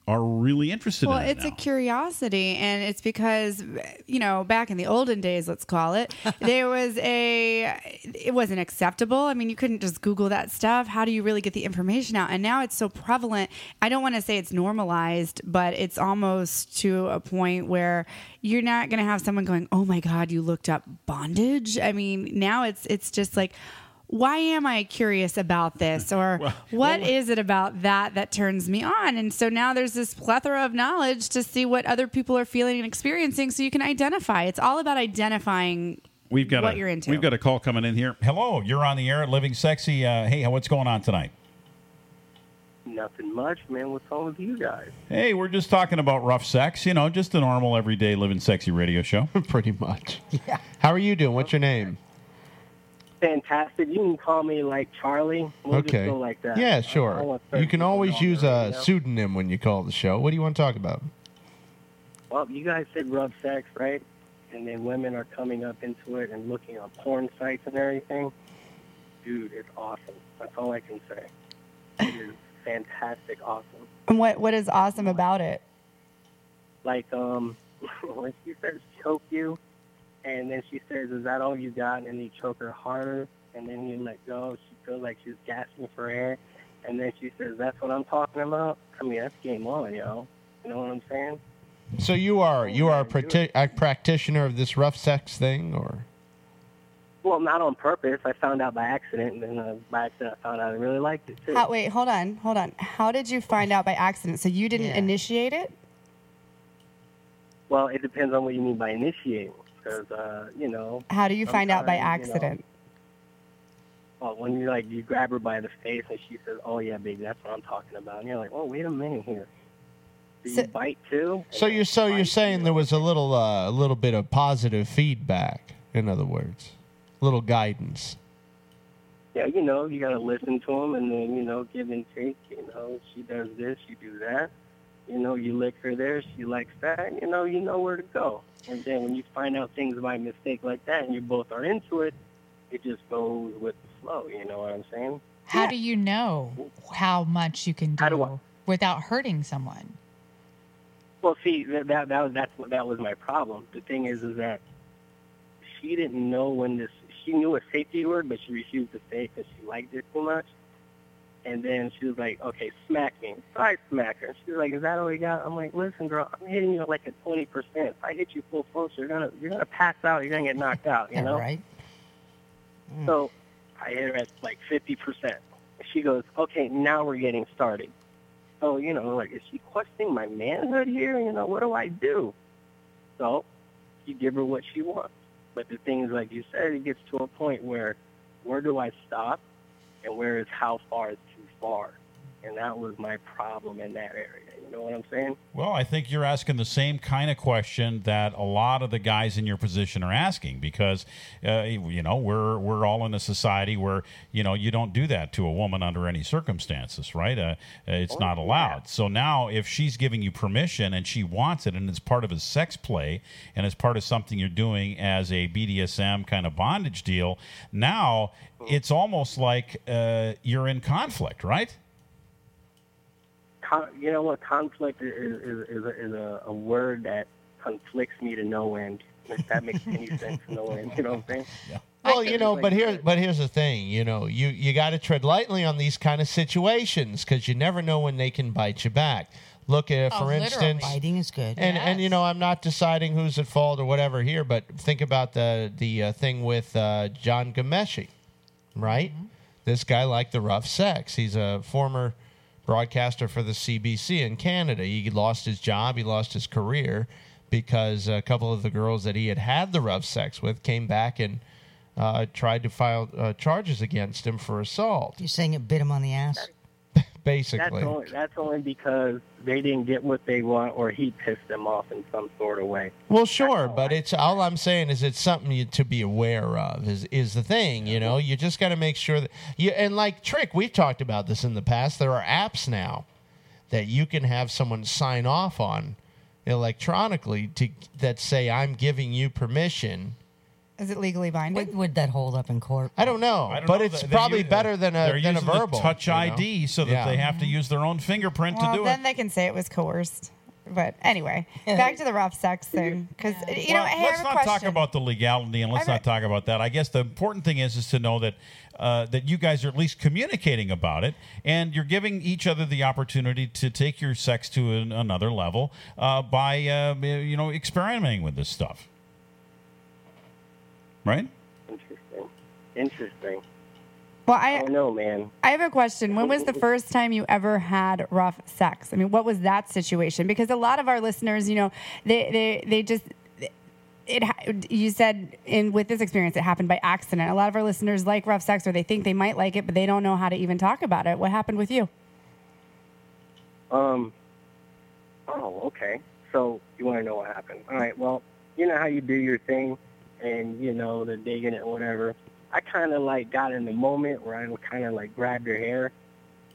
are really interested Well, in it it's now. a curiosity, and it's because you know back in the olden days, let's call it, there was a it wasn't acceptable. I mean, you couldn't just Google that stuff. How do you really get the information out? And now it's so prevalent. I don't want to say it's normalized, but it's almost to a point where you're not going to have someone going, "Oh my God, you looked up bondage." I mean, now it's it's just like. Why am I curious about this? Or what is it about that that turns me on? And so now there's this plethora of knowledge to see what other people are feeling and experiencing so you can identify. It's all about identifying We've got what a, you're into. We've got a call coming in here. Hello, you're on the air at Living Sexy. Uh, hey, what's going on tonight? Nothing much, man. What's wrong with you guys? Hey, we're just talking about rough sex. You know, just a normal everyday Living Sexy radio show. Pretty much. Yeah. How are you doing? What's your name? Fantastic. You can call me like Charlie. We'll okay. just go like that. Yeah, I- I sure. You can always use a radio. pseudonym when you call the show. What do you want to talk about? Well, you guys said rough sex, right? And then women are coming up into it and looking on porn sites and everything. Dude, it's awesome. That's all I can say. It is fantastic, awesome. And what what is awesome about it? Like um, when she says choke you, and then she says, "Is that all you got?" And then you choke her harder, and then you let go. She feels like she's gasping for air, and then she says, "That's what I'm talking about." I mean, that's game on, yo. You know what I'm saying? So you are you are a, practi- a practitioner of this rough sex thing, or Well, not on purpose. I found out by accident, and then uh, by accident I found out I really liked it too. How, wait, hold on, hold on. How did you find out by accident? So you didn't Yeah. initiate it? Well, it depends on what you mean by initiating, because uh, you know. How do you find out by sometimes, you know, accident? well, when you like you grab her by the face and she says, "Oh yeah, baby, that's what I'm talking about," and you're like, "Oh, wait a minute here." Do you bite too? so you're so you're saying there was a little uh, a little bit of positive feedback. In other words, little guidance. Yeah, you know, you gotta listen to them and then you know give and take. You know, she does this, you do that. You know, you lick her there, she likes that. You know, you know where to go. And then when you find out things by mistake like that, and you both are into it, it just goes with the flow. You know what I'm saying? How do you know how much you can do without hurting someone? Well, see, that that, that was that's what that was my problem. The thing is, is that she didn't know when this. She knew a safety word, but she refused to say because she liked it too much. And then she was like, "Okay, smack me." So I smack her. She was like, "Is that all you got?" I'm like, "Listen, girl, I'm hitting you at like a twenty percent. If I hit you full force, you're gonna you're gonna pass out. You're gonna get knocked out. You Yeah, know?" right. Mm. So I hit her at like 50%. She goes, okay, now we're getting started. So, you know, like, is she questioning my manhood here? You know, what do I do? So you give her what she wants. But the thing is, like you said, it gets to a point where where do I stop and where is how far is far? And that was my problem in that area. You know what I'm saying? Well, I think you're asking the same kind of question that a lot of the guys in your position are asking because, uh, you know, we're we're all in a society where you know you don't do that to a woman under any circumstances, right? Uh, it's not allowed. So now, if she's giving you permission and she wants it, and it's part of a sex play, and it's part of something you're doing as a BDSM kind of bondage deal, now it's almost like uh, you're in conflict, right? Con- you know what? Conflict is is, is, a, is a, a word that conflicts me to no end. If that makes any sense to no end, you know what I'm saying? Yeah. Well, you know, but here, but here's the thing. You know, you you got to tread lightly on these kind of situations because you never know when they can bite you back. Look at, Oh, for literally. instance, Biting is good. And and you know, I'm not deciding who's at fault or whatever here, but think about the the uh, thing with uh, Jian Ghomeshi, right? Mm-hmm. This guy liked the rough sex. He's a former broadcaster for the CBC in Canada. He lost his job. He lost his career because a couple of the girls that he had had the rough sex with came back and uh, tried to file uh, charges against him for assault. You're saying it bit him on the ass? Basically. That's only, that's only because they didn't get what they want or he pissed them off in some sort of way. Well, sure, but it's all I'm saying is it's something you, to be aware of. Is is the thing, you know? You just got to make sure that you and like Tric, we've talked about this in the past. There are apps now that you can have someone sign off on electronically to that say I'm giving you permission. Is it legally binding? Would, would that hold up in court? I don't know, I don't but know. it's They- they probably use- better than a they're than a using the verbal touch you know? ID so that Yeah. they have to use their own fingerprint well, to do then it. they can say it was coerced. But anyway, back to the rough sex thing. Because, you know, Well, hey, I let's have a not talk about the legality and let's not talk about that. I guess the important thing is is to know that uh, that you guys are at least communicating about it and you're giving each other the opportunity to take your sex to an, another level uh, by uh, you know experimenting with this stuff. Right? Interesting. Interesting. Well, I don't know, man. I have a question. When was the first time you ever had rough sex? I mean, what was that situation? Because a lot of our listeners, you know, they they they just it. You said in with this experience, it happened by accident. A lot of our listeners like rough sex, or they think they might like it, but they don't know how to even talk about it. What happened with you? Um. Oh, okay. So you want to know what happened? All right. Well, you know how you do your thing, and you know the digging it, whatever. I kind of like got in the moment where I kind of like grabbed her hair.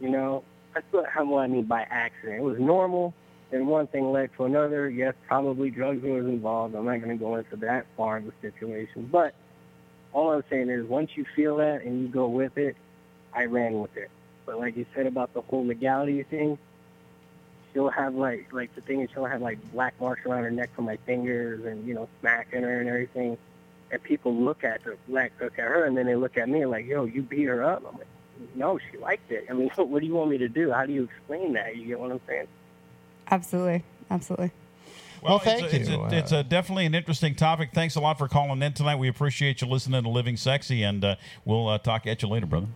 You know, that's what, I mean by accident. It was normal, and one thing led to another. Yes, probably drugs was involved. I'm not going to go into that far of the situation, but all I'm saying is once you feel that and you go with it, I ran with it. But like you said about the whole legality thing, she'll have like like the thing is she'll have like black marks around her neck from my fingers and you know smacking her and everything. And people look at the black look at her and then they look at me like, yo, you beat her up. I'm like, no, she liked it. I mean, what do you want me to do? How do you explain that? You get what I'm saying? Absolutely. absolutely. Well, thank it's a, It's, you. a, it's a definitely an interesting topic. Thanks a lot for calling in tonight. We appreciate you listening to Living Sexy, and uh, we'll uh, talk at you later, brother.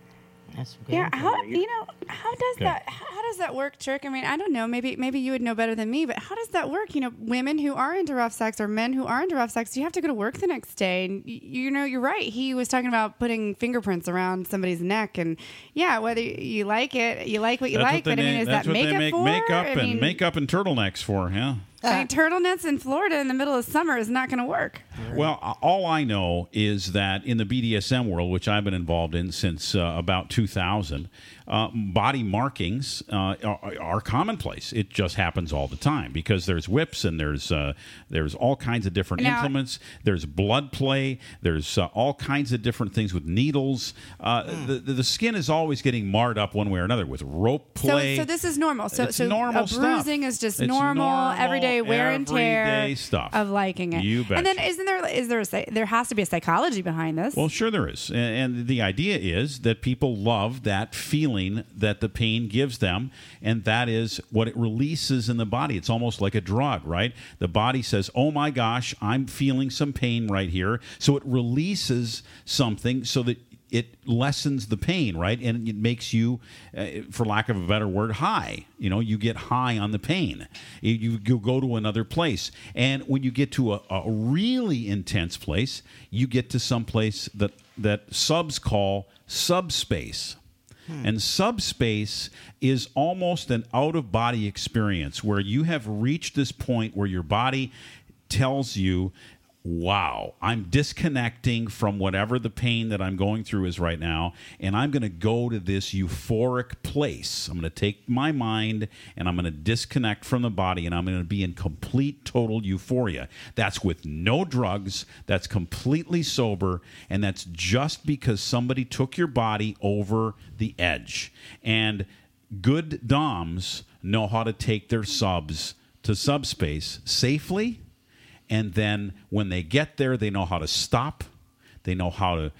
That's Yeah, how you know how does Okay. that how does that work, Tric? I mean, I don't know. Maybe maybe you would know better than me, but how does that work? You know, women who are into rough sex or men who are into rough sex, you have to go to work the next day, and y- you know, you're right. He was talking about putting fingerprints around somebody's neck, and yeah, whether you like it, you like what you That's like, what but I mean, is that makeup make for? makeup I and makeup and turtlenecks for, yeah. I mean, turtlenecks in Florida in the middle of summer is not going to work. Well, all I know is that in the BDSM world, which I've been involved in since uh, about 2000, uh, body markings uh, are, are commonplace. It just happens all the time because there's whips and there's uh, there's all kinds of different Now- implements. There's blood play. There's uh, all kinds of different things with needles. Uh, the, the skin is always getting marred up one way or another with rope play. So, so this is normal. So, It's so normal a stuff. bruising is just normal, normal, everyday wear and tear stuff. of liking it. You bet. And then isn't there is there a, there has to be a psychology behind this? Well, sure there is. A- And the idea is that people love that feeling that the pain gives them, and that is what it releases in the body. It's almost like a drug, right? The body says, "Oh my gosh, I'm feeling some pain right here." So it releases something so that it lessens the pain, right? And it makes you, uh, for lack of a better word, high. You know, you get high on the pain. You, you, you go to another place. And when you get to a, a really intense place, you get to some place that, that subs call subspace. Hmm. And subspace is almost an out of body experience where you have reached this point where your body tells you, wow, I'm disconnecting from whatever the pain that I'm going through is right now, and I'm going to go to this euphoric place. I'm going to take my mind and I'm going to disconnect from the body, and I'm going to be in complete, total euphoria. That's with no drugs, that's completely sober, and that's just because somebody took your body over the edge. And good DOMs know how to take their subs to subspace safely and then when they get there, they know how to stop. They know how to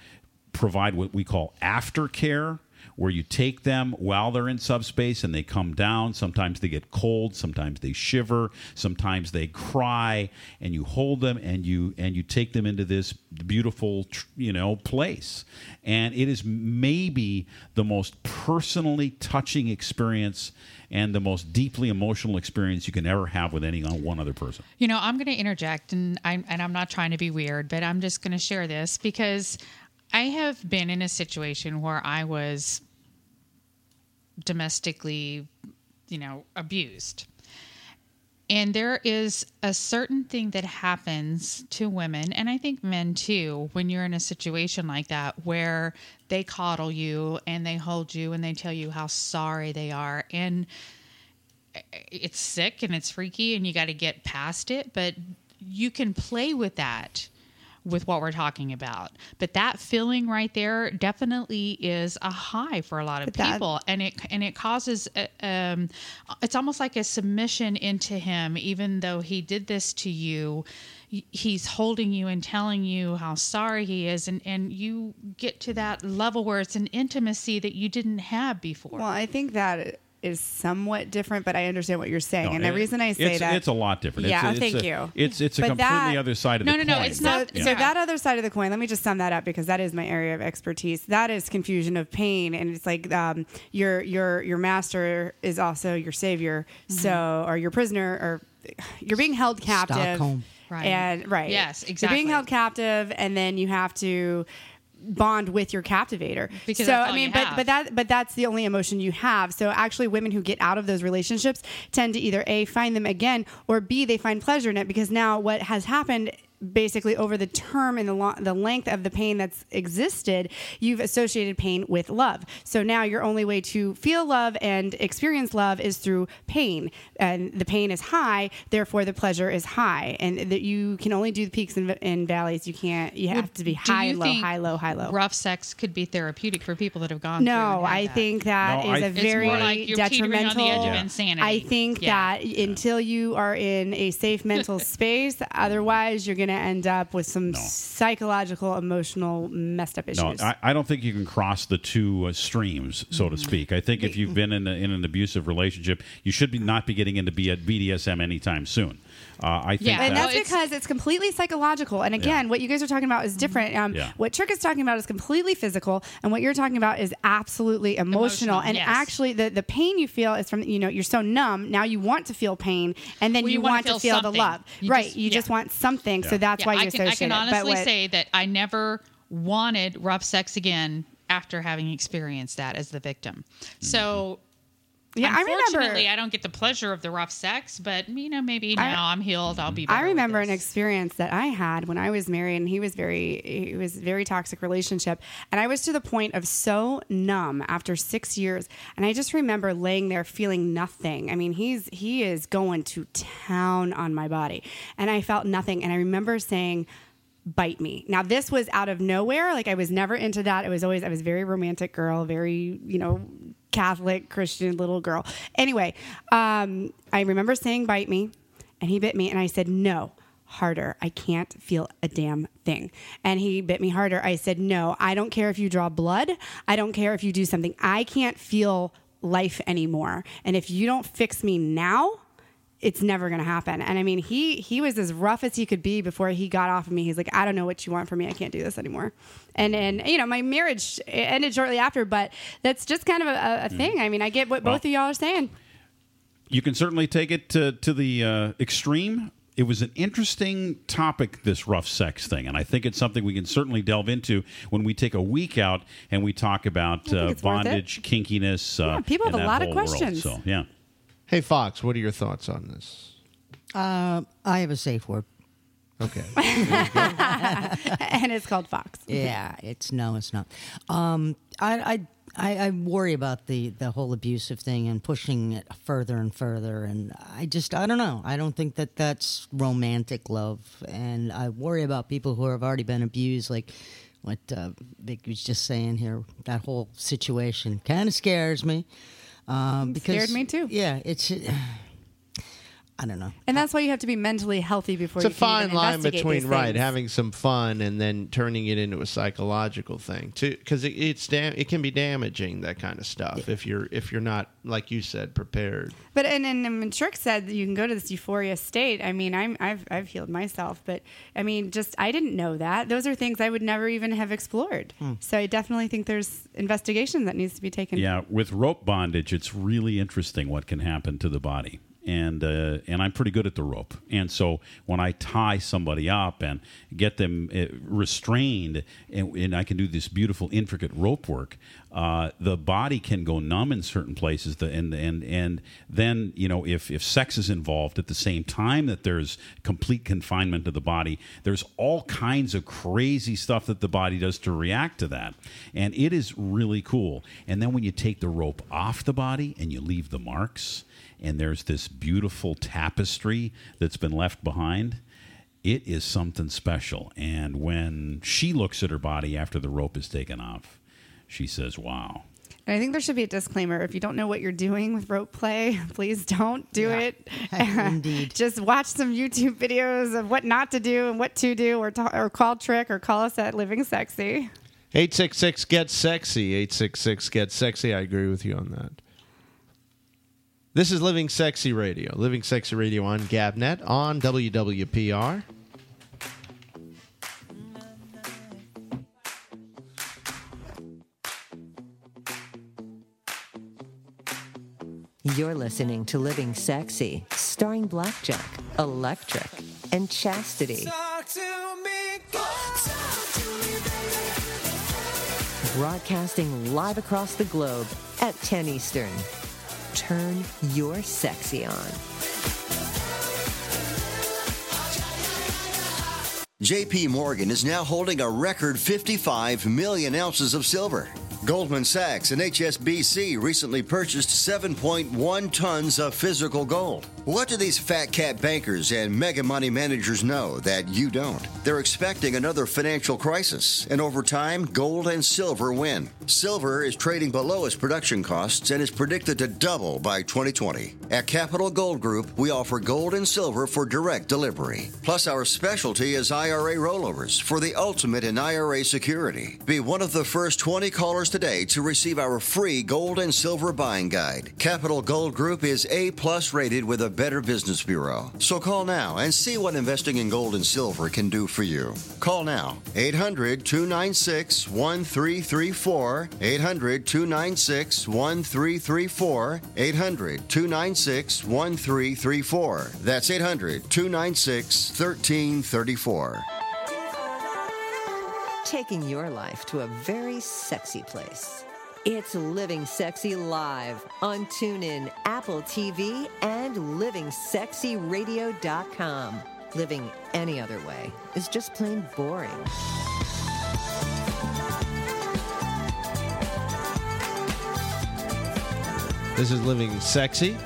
provide what we call aftercare, where you take them while they're in subspace and they come down. Sometimes they get cold, sometimes they shiver, sometimes they cry, and you hold them and you and you take them into this beautiful, you know, place. And it is maybe the most personally touching experience and the most deeply emotional experience you can ever have with any uh, one other person. You know, I'm going to interject, and I'm and I'm not trying to be weird, but I'm just going to share this because I have been in a situation where I was domestically, you know, abused. And there is a certain thing that happens to women, and I think men too, when you're in a situation like that where they coddle you and they hold you and they tell you how sorry they are. And it's sick and it's freaky and you got to get past it, but you can play with that with what we're talking about. But that feeling right there definitely is a high for a lot of that- people and it and it causes a, um it's almost like a submission into him even though he did this to you he's holding you and telling you how sorry he is and and you get to that level where it's an intimacy that you didn't have before. Well, I think that is somewhat different, but I understand what you're saying. No, and the reason I say it's, that it's a lot different. Yeah, it's a, it's thank a- you. It's it's a But completely that- other side of no, the no, coin. no, it's not. Yeah. So that other side of the coin. Let me just sum that up because that is my area of expertise. That is confusion of pain, and it's like um, your your your master is also your savior. So or your prisoner, or you're being held captive. Stockholm. Right. And right. Yes, exactly. You're exactly. being held captive, and then you have to bond with your captivator. Because so I mean, but but that but that's the only emotion you have. So actually, women who get out of those relationships tend to either a find them again, or b they find pleasure in it because now what has happened. Basically, over the term and the lo- the length of the pain that's existed, you've associated pain with love. So now your only way to feel love and experience love is through pain, and the pain is high. Therefore, the pleasure is high, and that you can only do the peaks and, and valleys. You can't. You have Would- to be high, you low, high, low, high, low. Rough sex could be therapeutic for people that have gone through. No, I that. think that No, is I- a It's very more like you're teetering on detrimental. the edge of insanity. I think Yeah. that until you are in a safe mental space, otherwise you're going to to end up with some psychological, emotional, messed up issues. No, I, I don't think you can cross the two uh, streams, so Mm-hmm. to speak. I think if you've been in, a, in an abusive relationship, you should be not be getting into B- BDSM anytime soon. Uh, I think and that, that's because it's completely psychological. And again, what you guys are talking about is different. Um, Yeah. What Tric is talking about is completely physical, and what you're talking about is absolutely emotional. Emotional, and yes. actually, the, the pain you feel is from you know you're so numb. Now you want to feel pain, and then Well, you, you wanna want to feel feel the love. You right? just- you just want something. So that's Yeah, why I you can, I can it. But honestly what- say that I never wanted rough sex again after having experienced that as the victim. So. Yeah, I remember- Unfortunately, I don't get the pleasure of the rough sex, but you know, maybe now I, am healed. I'll be. I remember an experience that I had when I was married, and he was very, it was a very toxic relationship, and I was to the point of so numb after six years, and I just remember laying there feeling nothing. I mean, he's he is going to town on my body, and I felt nothing, and I remember saying. Bite me. Now this was out of nowhere. Like I was never into that. It was always I was very romantic girl, very you know Catholic Christian little girl. Anyway, um, I remember saying bite me, and he bit me, and I said no harder. I can't feel a damn thing. And he bit me harder. I said no. I don't care if you draw blood. I don't care if you do something. I can't feel life anymore. And if you don't fix me now, it's never going to happen. And I mean, he he was as rough as he could be before he got off of me. He's like, I don't know what you want from me. I can't do this anymore. And and you know, my marriage ended shortly after, but that's just kind of a, a thing. I mean, I get what Well- both of y'all are saying. you can certainly take it to, to the uh, extreme. It was an interesting topic, this rough sex thing, and I think it's something we can certainly delve into when we take a week out and we talk about uh, it's worth it. bondage, kinkiness. Uh, Yeah, people have a lot of whole world. questions. So, yeah. Hey, Foxx, what are your thoughts on this? Uh, I have a safe word. Okay. and it's called Foxx. yeah, it's no, it's not. Um, I, I, I, I worry about the the whole abusive thing and pushing it further and further, and I just, I don't know. I don't think that that's romantic love, and I worry about people who have already been abused, like what uh, Vic was just saying here. That whole situation kind of scares me. Um, because Scared me too. Yeah, it's. I don't know. And that's why you have to be mentally healthy before It's a you can fine even line between right having some fun and then turning it into a psychological thing too, because it, it's dam- it can be damaging that kind of stuff if you're if you're not like you said prepared. But and and, and when Tric said that you can go to this euphoria state, I mean, I'm I've I've healed myself, but I mean, just I didn't know that. Those are things I would never even have explored. Hmm. So I definitely think there's investigation that needs to be taken. Yeah, with rope bondage, it's really interesting what can happen to the body. And uh, and I'm pretty good at the rope. And so when I tie somebody up and get them uh, restrained, and, and I can do this beautiful intricate rope work, uh, the body can go numb in certain places. The, and and and then you know if if sex is involved at the same time that there's complete confinement of the body, there's all kinds of crazy stuff that the body does to react to that, and it is really cool. And then when you take the rope off the body and you leave the marks, and there's this beautiful tapestry that's been left behind. It is something special. And when she looks at her body after the rope is taken off, she says, Wow. And I think there should be a disclaimer. If you don't know what you're doing with rope play, please don't do it. Indeed. Just watch some YouTube videos of what not to do and what to do, or, ta- or call Tric or call us at Living Sexy. 866 get sexy 866 get sexy. I agree with you on that. This is Living Sexy Radio. Living Sexy Radio on Gabnet on WWPR. You're listening to Living Sexy, starring Blackjack, Electric, and Chastity. Broadcasting live across the globe at 10 Eastern. Turn your sexy on. JP Morgan is now holding a record 55 million ounces of silver. Goldman Sachs and HSBC recently purchased 7.1 tons of physical gold. What do these fat cat bankers and mega money managers know that you don't? They're expecting another financial crisis, and over time, gold and silver win. Silver is trading below its production costs and is predicted to double by 2020. At Capital Gold Group, we offer gold and silver for direct delivery. Plus, our specialty is IRA rollovers for the ultimate in IRA security. Be one of the first 20 callers today to receive our free gold and silver buying guide. Capital Gold Group is A plus rated with a Better Business Bureau. So call now and see what investing in gold and silver can do for you. Call now 800 296 1334. 800 296 1334. 800 296 1334. That's 800 296 1334. Taking your life to a very sexy place. It's Living Sexy Live on TuneIn, Apple TV, and LivingSexyRadio.com. Living any other way is just plain boring. This is living sexy,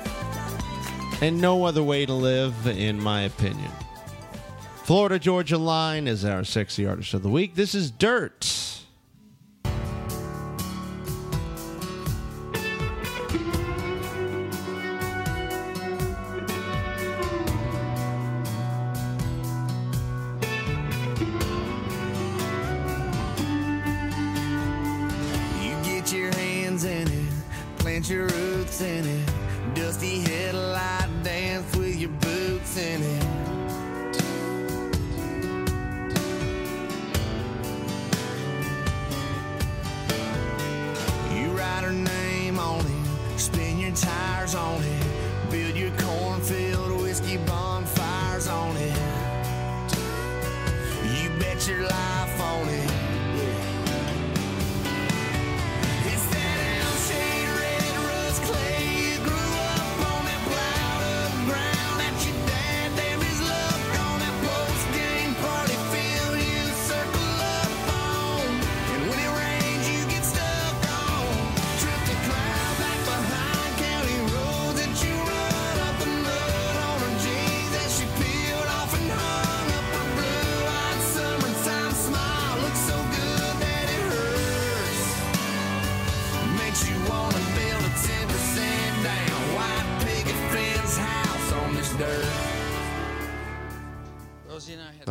and no other way to live, in my opinion. Florida Georgia Line is our sexy artist of the week. This is Dirt. Your roots in it. Dusty headlight dance with your boots in it.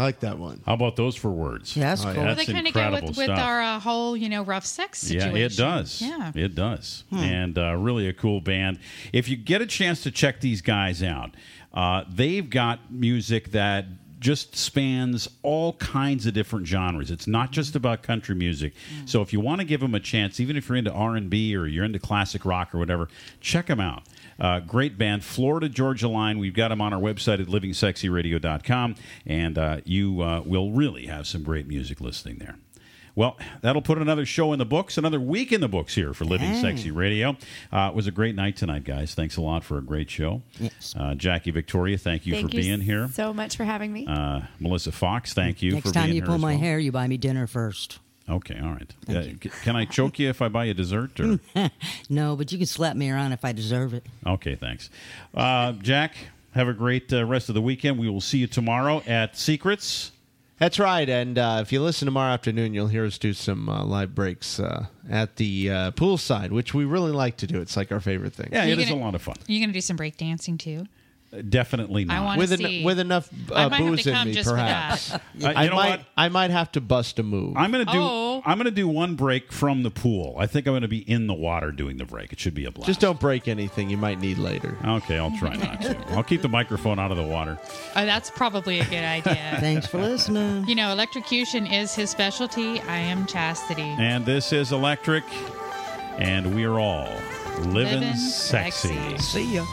Like that one. How about those for words? Yeah, that's Oh, cool. Well, That's they kind of go with, with our uh, whole, you know, rough sex situation. Yeah, it does. Yeah. It does. Hmm. And uh, really a cool band. If you get a chance to check these guys out, uh, they've got music that just spans all kinds of different genres. It's not just about country music. So if you want to give them a chance, even if you're into R&B or you're into classic rock or whatever, check them out. Uh, great band, Florida Georgia Line. We've got them on our website at livingsexyradio.com, and uh, you uh, will really have some great music listening there. Well, that'll put another show in the books, another week in the books here for Living Dang. Sexy Radio. Uh, it was a great night tonight, guys. Thanks a lot for a great show. Yes. Uh, Jackie Victoria, thank you Thank for you being here. so much for having me. Uh, Melissa Foxx, thank you Next for time you pull my well. hair, you buy me dinner first. Okay, all right. Uh, c- can I choke you if I buy you dessert? Or? no, but you can slap me around if I deserve it. Okay, thanks. Uh, Jack, have a great uh, rest of the weekend. We will see you tomorrow at Secrets. That's right. And uh, if you listen tomorrow afternoon, you'll hear us do some uh, live breaks uh, at the uh, poolside, which we really like to do. It's like our favorite thing. Yeah, You it is a gonna- lot of fun. You're going to do some break dancing too? Uh, Definitely not. I want with to en- with enough uh, might booze in me, perhaps. that. Uh, I know might. what? I might have to bust a move. I'm gonna do. Oh. I'm gonna do one break from the pool. I think I'm gonna be in the water doing the break. It should be a blast. Just don't break anything you might need later. Okay, I'll try not to. I'll keep the microphone out of the water. Oh, that's probably a good idea. Thanks for listening. you know, electrocution is his specialty. I am chastity. And this is Electric, and we are all living, Living sexy. sexy. See ya.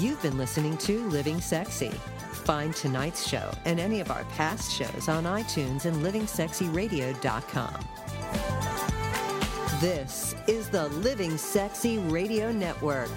You've been listening to Living Sexy. Find tonight's show and any of our past shows on iTunes and livingsexyradio.com. This is the Living Sexy Radio Network.